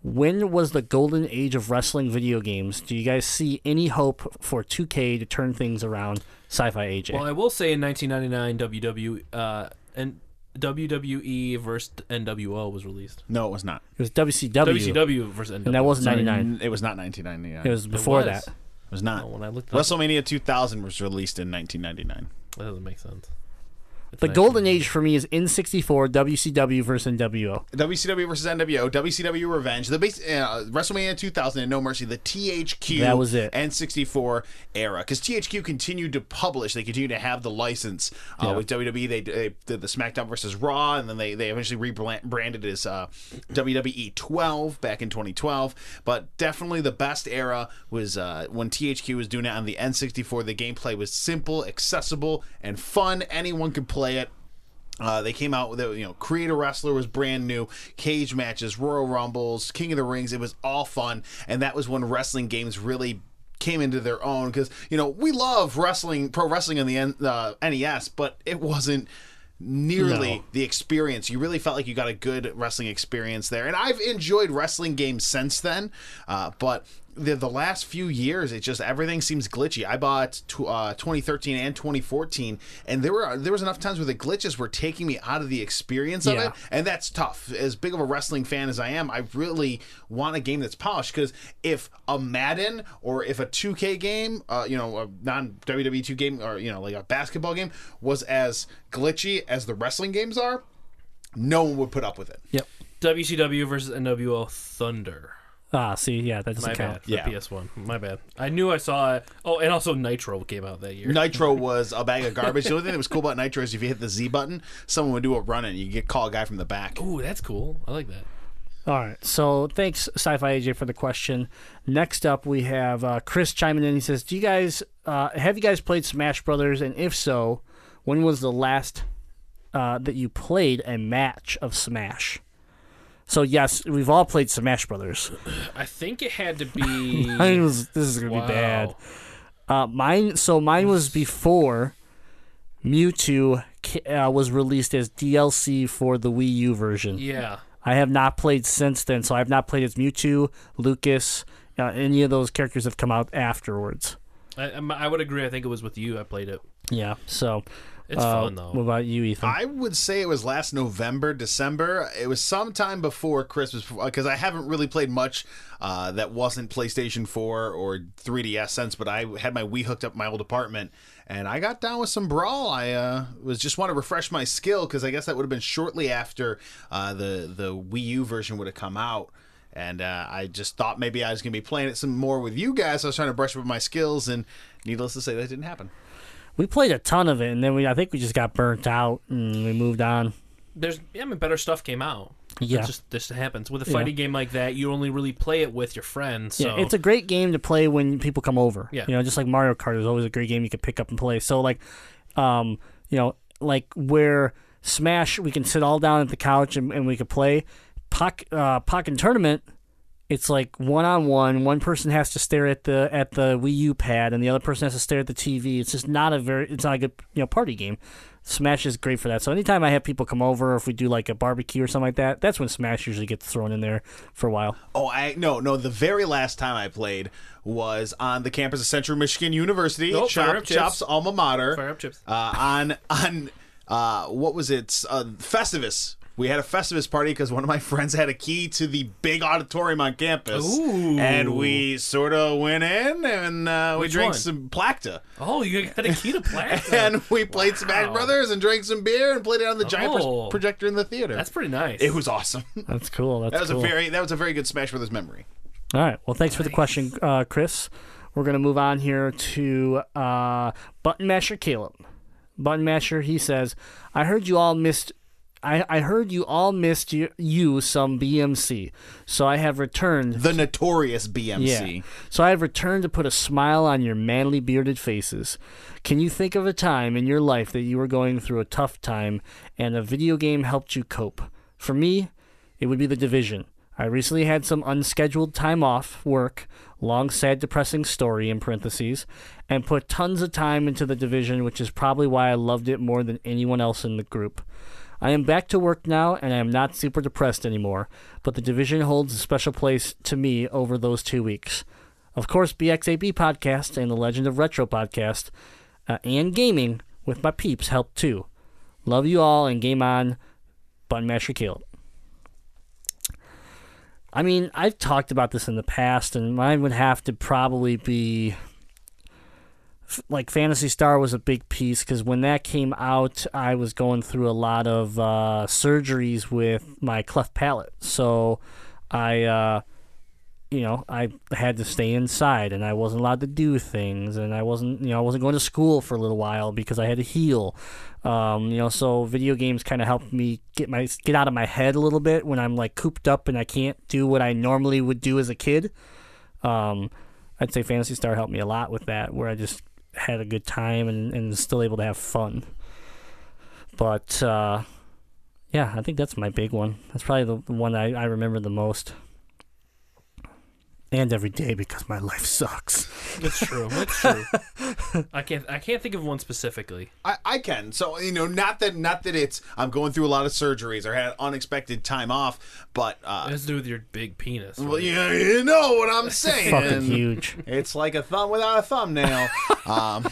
When was the golden age of wrestling video games? Do you guys see any hope for 2K to turn things around? Sci-fi AJ. Well, I will say in 1999, WW uh, and WWE versus NWO was released. No, it was not. it was WCW, WCW versus NWO. and that wasn't 99. It was not 1999. It was before was. that. It was not. Oh, when I looked it up, WrestleMania 2000 was released in 1999. that doesn't make sense. It's The 19. golden age for me is N64, WCW versus NWO. WCW versus NWO, WCW Revenge, the base, uh, WrestleMania 2000, and No Mercy, the THQ That was it. N64 era. Because THQ continued to publish, they continued to have the license uh, Yeah. with WWE. They, they did the SmackDown versus Raw, and then they, they eventually rebranded as uh, WWE 12 back in 2012. But definitely the best era was uh, when THQ was doing it on the N64. The gameplay was simple, accessible, and fun. Anyone could play it. Uh, they came out with it, you know, Creator Wrestler was brand new, cage matches, Royal Rumbles, King of the Rings. It was all fun, and that was when wrestling games really came into their own. Because you know we love wrestling, pro wrestling on the N, uh, NES, but it wasn't nearly No. the experience. You really felt like you got a good wrestling experience there, and I've enjoyed wrestling games since then. Uh, but the, the last few years, it just everything seems glitchy. I bought tw- uh, 2013 and 2014, and there were there was enough times where the glitches were taking me out of the experience of Yeah. it, and that's tough. As big of a wrestling fan as I am, I really want a game that's polished because if a Madden or if a 2K game, uh, you know, a non WWE 2 game or you know like a basketball game was as glitchy as the wrestling games are, no one would put up with it. Yep. WCW versus NWO Thunder. Ah, see, yeah, that doesn't My count. bad. For Yeah. PS1. My bad. I knew I saw it. Oh, and also Nitro came out that year. Nitro *laughs* was a bag of garbage. The only thing that was cool about Nitro is if you hit the Z button, someone would do a run and you get call a guy from the back. Ooh, that's cool. I like that. All right. So thanks, Sci-Fi AJ, for the question. Next up, we have uh, Chris chiming in. He says, "Do you guys uh, have you guys played Smash Brothers? And if so, when was the last uh, that you played a match of Smash?" So yes, we've all played Smash Brothers. I think it had to be. *laughs* Mine was, this is gonna Wow. be bad. Uh, mine. So mine was before Mewtwo uh, was released as DLC for the Wii U version. Yeah. I have not played since then, so I have not played as Mewtwo, Lucas, uh, any of those characters have come out afterwards. I, I would agree. I think it was with you. I played it. Yeah, so It's uh, fun though. What about you, Ethan? I would say it was last November, December. It was sometime before Christmas because I haven't really played much uh, that wasn't PlayStation 4 or 3DS since. But I had my Wii hooked up in my old apartment, and I got down with some brawl. I uh, was just want to refresh my skill because I guess that would have been shortly after uh, the the Wii U version would have come out. And uh, I just thought maybe I was going to be playing it some more with you guys. I was trying to brush up my skills, and needless to say, that didn't happen. We played a ton of it, and then we I think we just got burnt out and we moved on. There's, yeah, I mean, better stuff came out. Yeah. It just this happens with a Yeah. fighting game like that. You only really play it with your friends. So Yeah, it's a great game to play when people come over. Yeah. You know, just like Mario Kart is always a great game you can pick up and play. So like, um, you know, like where Smash, we can sit all down at the couch and, and we could play. Puck, uh, Pokkén Tournament, it's like one on one. One person has to stare at the at the Wii U pad, and the other person has to stare at the TV. It's just not a very, it's not a good you know party game. Smash is great for that. So anytime I have people come over, or if we do like a barbecue or something like that, that's when Smash usually gets thrown in there for a while. Oh, I no, no. The very last time I played was on the campus of Central Michigan University, Oh, Chop, Fire Up Chips. Chop's alma mater. Fire Up Chips. Uh, on on uh, what was it? Uh, Festivus. We had a Festivus party because one of my *laughs* friends had a key to the big auditorium on campus, Ooh. and we sort of went in and uh, we Which drank one? some Placta. oh, you got a key to *laughs* play. And we played Smash Brothers and drank some beer and played it on the giant pro- Oh. projector in the theater. That's pretty nice. it was awesome. *laughs* That's cool. That's that was cool. a very that was a very good Smash Brothers memory. All right. Well, thanks for the question, uh, Chris. We're going to move on here to uh, Button Masher Caleb. Button Masher, he says, I heard you all missed. I, I heard you all missed you, you some BMC, so I have returned. The notorious BMC. Yeah. So I have returned to put a smile on your manly bearded faces. Can you think of a time in your life that you were going through a tough time and a video game helped you cope? For me, it would be The Division. I recently had some unscheduled time off work, long, sad, depressing story in parentheses, and put tons of time into The Division, which is probably why I loved it more than anyone else in the group. I am back to work now, and I am not super depressed anymore, but The Division holds a special place to me over those two weeks. Of course, BX8B podcast and the Legend of Retro podcast uh, and gaming with my peeps helped too. Love you all and game on, Button Masher Caleb. I mean, I've talked about this in the past, and mine would have to probably be like Phantasy Star was a big piece because when that came out, I was going through a lot of uh, surgeries with my cleft palate, so I. Uh, you know, I had to stay inside and I wasn't allowed to do things and I wasn't, you know, I wasn't going to school for a little while because I had to heal. Um, you know, so video games kind of helped me get my get out of my head a little bit when I'm like cooped up and I can't do what I normally would do as a kid. Um, I'd say Phantasy Star helped me a lot with that, where I just had a good time and, and still able to have fun. But uh, yeah, I think that's my big one. That's probably the, the one I, I remember the most. And every day because my life sucks. It's true. It's true. *laughs* I can't. I can't think of one specifically. I, I can. So you know, not that not that it's I'm going through a lot of surgeries or had unexpected time off, but uh, It has to do with your big penis. well, you, you know what I'm *laughs* saying. Fucking huge. It's like a thumb without a thumbnail. *laughs* um,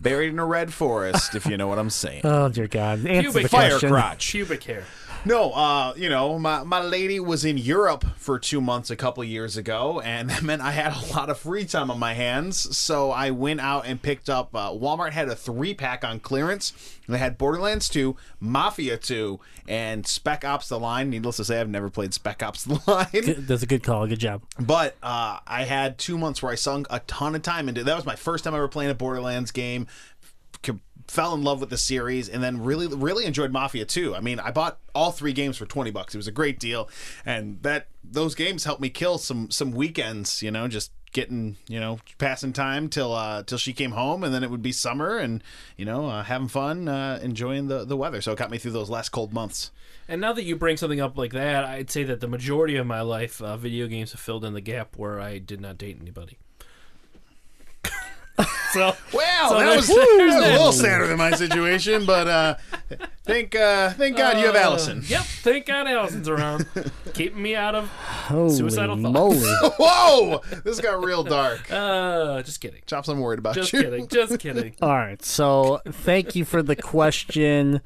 buried in a red forest, if you know what I'm saying. Oh dear God! Answer Pubic the Fire crotch. Pubic hair. No, uh, you know, my, my lady was in Europe for two months a couple years ago, and *laughs* that meant I had a lot of free time on my hands. So I went out and picked up. Uh, Walmart had a three pack on clearance. They had Borderlands 2, Mafia 2, and Spec Ops: The Line. Needless to say, I've never played Spec Ops: The *laughs* Line. That's a good call. Good job. But uh, I had two months where I sunk a ton of time into. That was my first time ever playing a Borderlands game. Fell in love with the series, and then really, really enjoyed Mafia 2. I mean, I bought all three games for twenty bucks. It was a great deal, and that those games helped me kill some some weekends. You know, just getting you know passing time till uh till she came home and then it would be summer and you know uh, having fun uh enjoying the the weather so it got me through those last cold months And now that you bring something up like that, I'd say that the majority of my life, uh, video games have filled in the gap where I did not date anybody. *laughs* so Well, So that was, there's- that was a little sadder than my situation, but uh, thank uh, thank God you have Allison. Yep, thank God Allison's around, keeping me out of. Holy Suicidal thoughts. moly! *laughs* Whoa, this got real dark. Uh, just kidding. Chops, I'm worried about Just you. kidding. Just kidding. *laughs* All right, so thank you for the question.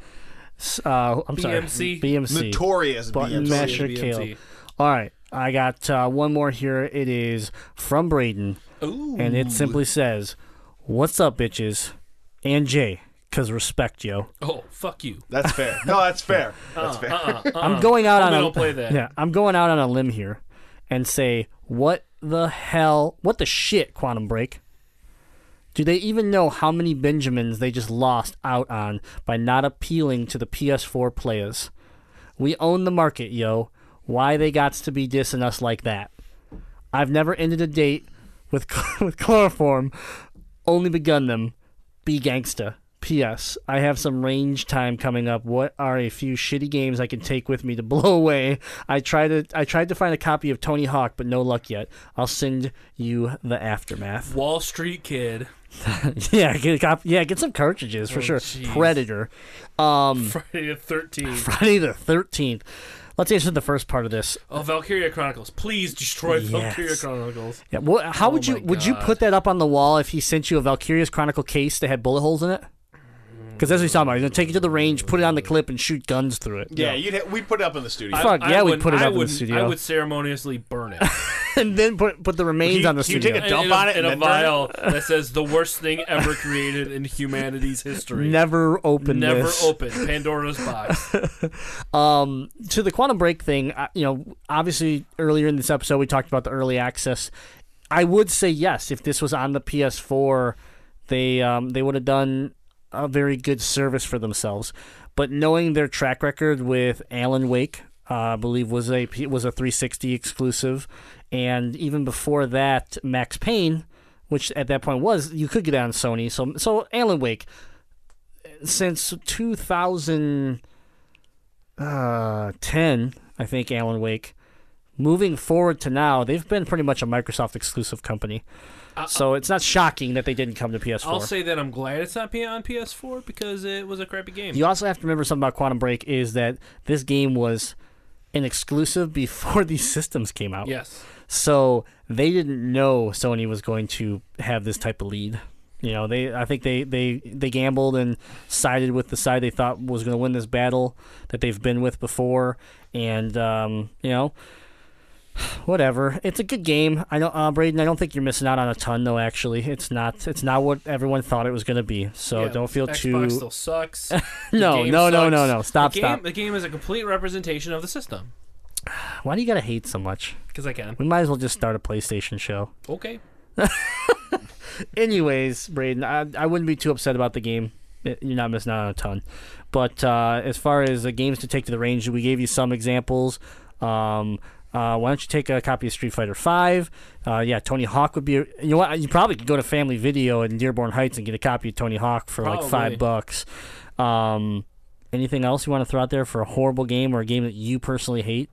S- Uh, I'm sorry, BMC. BMC. Notorious Button BMC. masher BMC. Caleb. All right, I got uh, one more here. It is from Braden, Ooh. and it simply says, "What's up, bitches?" And Jay, cause respect, yo. Oh, fuck you. That's *laughs* fair. No, that's fair. That's uh, fair. Uh-uh, uh-uh. I'm going out uh. on a don't play that. *laughs* yeah. I'm going out on a limb here, and say, what the hell? What the shit? Quantum Break. Do they even know how many Benjamins they just lost out on by not appealing to the PS4 players? We own the market, yo. Why they got to be dissing us like that? I've never ended a date with *laughs* with chloroform, only begun them. Be gangsta. P.S. I have some range time coming up. What are a few shitty games I can take with me to *laughs* blow away? I tried to I tried to find a copy of Tony Hawk, but no luck yet. I'll send you the aftermath. Wall Street Kid. *laughs* yeah, get a cop- yeah, get some cartridges for Oh, sure. jeez. Predator. Um, Friday the 13th. Friday the Thirteenth. Let's answer the first part of this. Oh, Valkyria Chronicles. Please destroy Yes. Valkyria Chronicles. Yeah, well, how Oh would you would you put that up on the wall if he sent you a Valkyria's Chronicle case that had bullet holes in it? Because that's what he's talking about. He's gonna take it to the range, put it on the clip, and shoot guns through it. Yeah, you'd ha- we'd put it up in the studio. Fuck, yeah, we'd wouldn't- put it I up in the wouldn't- studio. I would ceremoniously burn it. *laughs* and then put put the remains You- on the you studio. take a dump in on it in and a then burn it? vial *laughs* that says the worst thing ever created in humanity's history. Never open Never this. open Pandora's box. *laughs* Um, to the quantum break thing, uh, you know, obviously earlier in this episode we talked about the early access. I would say yes if this was on the PS4, they um, they would have done a very good service for themselves. But knowing their track record with Alan Wake, uh, I believe was a was a 360 exclusive, and even before that, Max Payne, which at that point was you could get on Sony. So so Alan Wake, since 2000 uh, 10, I think, Alan Wake. Moving forward to now, they've been pretty much a Microsoft exclusive company. So it's not shocking that they didn't come to PS4. I'll say that I'm glad it's not on PS4 because it was a crappy game. you also have to remember something about Quantum Break is that this game was an exclusive before *laughs* these systems came out. yes. So they didn't know Sony was going to have this type of lead. You know, they I think they, they, they gambled and sided with the side they thought was going to win this battle that they've been with before, and um, you know, *sighs* whatever. It's a good game. I don't, uh, Braden. I don't think you're missing out on a ton, though. Actually, it's not. It's not what everyone thought it was going to be. So Yeah, don't feel Xbox too. still sucks. *laughs* The no, game no, no, no, no. Stop, the game, stop. The game is a complete representation of the system. *sighs* Why do you gotta hate so much? Because I can. We might as well just start a PlayStation show. Okay. *laughs* Anyways, Braden, I, I wouldn't be too upset about the game. You're not missing out on a ton. But uh, as far as the games to take to the range, we gave you some examples. Um, uh, why don't you take a copy of Street Fighter Five? Uh, yeah, Tony Hawk would be. You know what? You probably could go to Family Video in Dearborn Heights and get a copy of Tony Hawk for like five bucks. Um, anything else you want to throw out there for a horrible game or a game that you personally hate?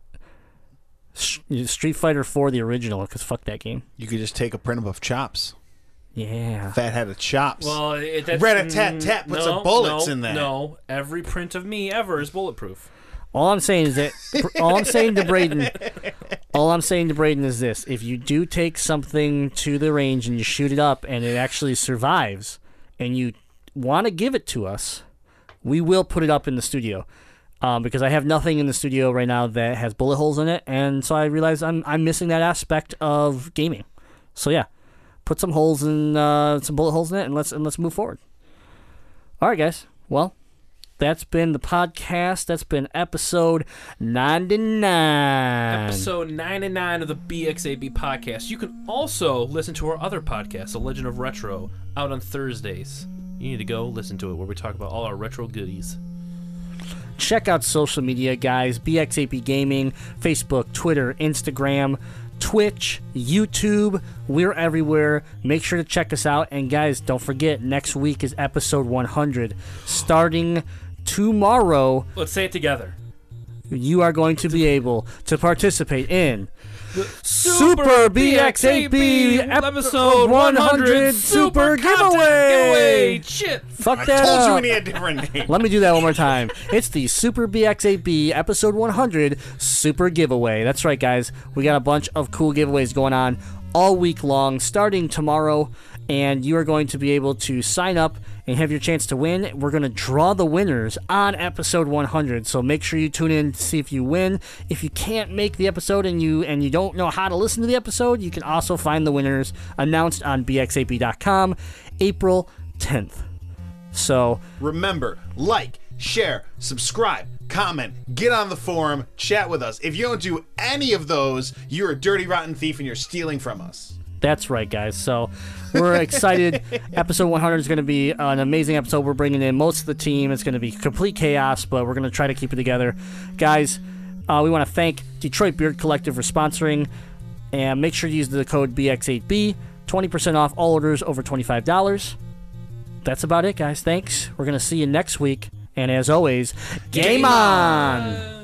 Sh- Street Fighter 4, the original, because fuck that game. You could just take a print of chops. Yeah. Fat headed chops. Well, it, that's, Rat-a-tat-tat, put no, some bullets no, in there. No, every print of me ever is bulletproof. All I'm saying is that *laughs* all I'm saying to Braden, all I'm saying to Braden is this: if you do take something to the range and you shoot it up and it actually survives, and you want to give it to us, we will put it up in the studio. Um, because I have nothing in the studio right now that has bullet holes in it, and so I realize I'm I'm missing that aspect of gaming. So yeah, put some holes in uh, some bullet holes in it, and let's and let's move forward. All right, guys. Well, that's been the podcast. That's been episode 99. Episode 99 of the BX8B podcast. You can also listen to our other podcast, The Legend of Retro, out on Thursdays. You need to go listen to it where we talk about all our retro goodies. Check out social media, guys. BXAP Gaming, Facebook, Twitter, Instagram, Twitch, YouTube. We're everywhere. Make sure to check us out. And, guys, don't forget, next week is episode 100. Starting tomorrow, Let's say it together. you are going to be able to participate in Super BXAP episode 100 Super Giveaway. Shit. Fuck I that told you we need a different *laughs* name. Let me do that one more time. It's the Super BX8B episode 100 Super Giveaway. That's right, guys. We got a bunch of cool giveaways going on all week long, starting tomorrow, and you are going to be able to sign up and have your chance to win. We're going to draw the winners on episode 100, so make sure you tune in to see if you win. If you can't make the episode and you and you don't know how to listen to the episode, you can also find the winners announced on bxap.com April 10th. So, Remember, like, share, subscribe, comment, get on the forum, chat with us. If you don't do any of those, you're a dirty, rotten thief and you're stealing from us. That's right, guys. So we're excited. episode 100 is going to be an amazing episode. We're bringing in most of the team. It's going to be complete chaos, but we're going to try to keep it together. Guys, uh, we want to thank Detroit Beard Collective for sponsoring. And make sure to use the code BX8B. 20% off all orders over $25. That's about it, guys. Thanks. We're going to see you next week. And as always, game on!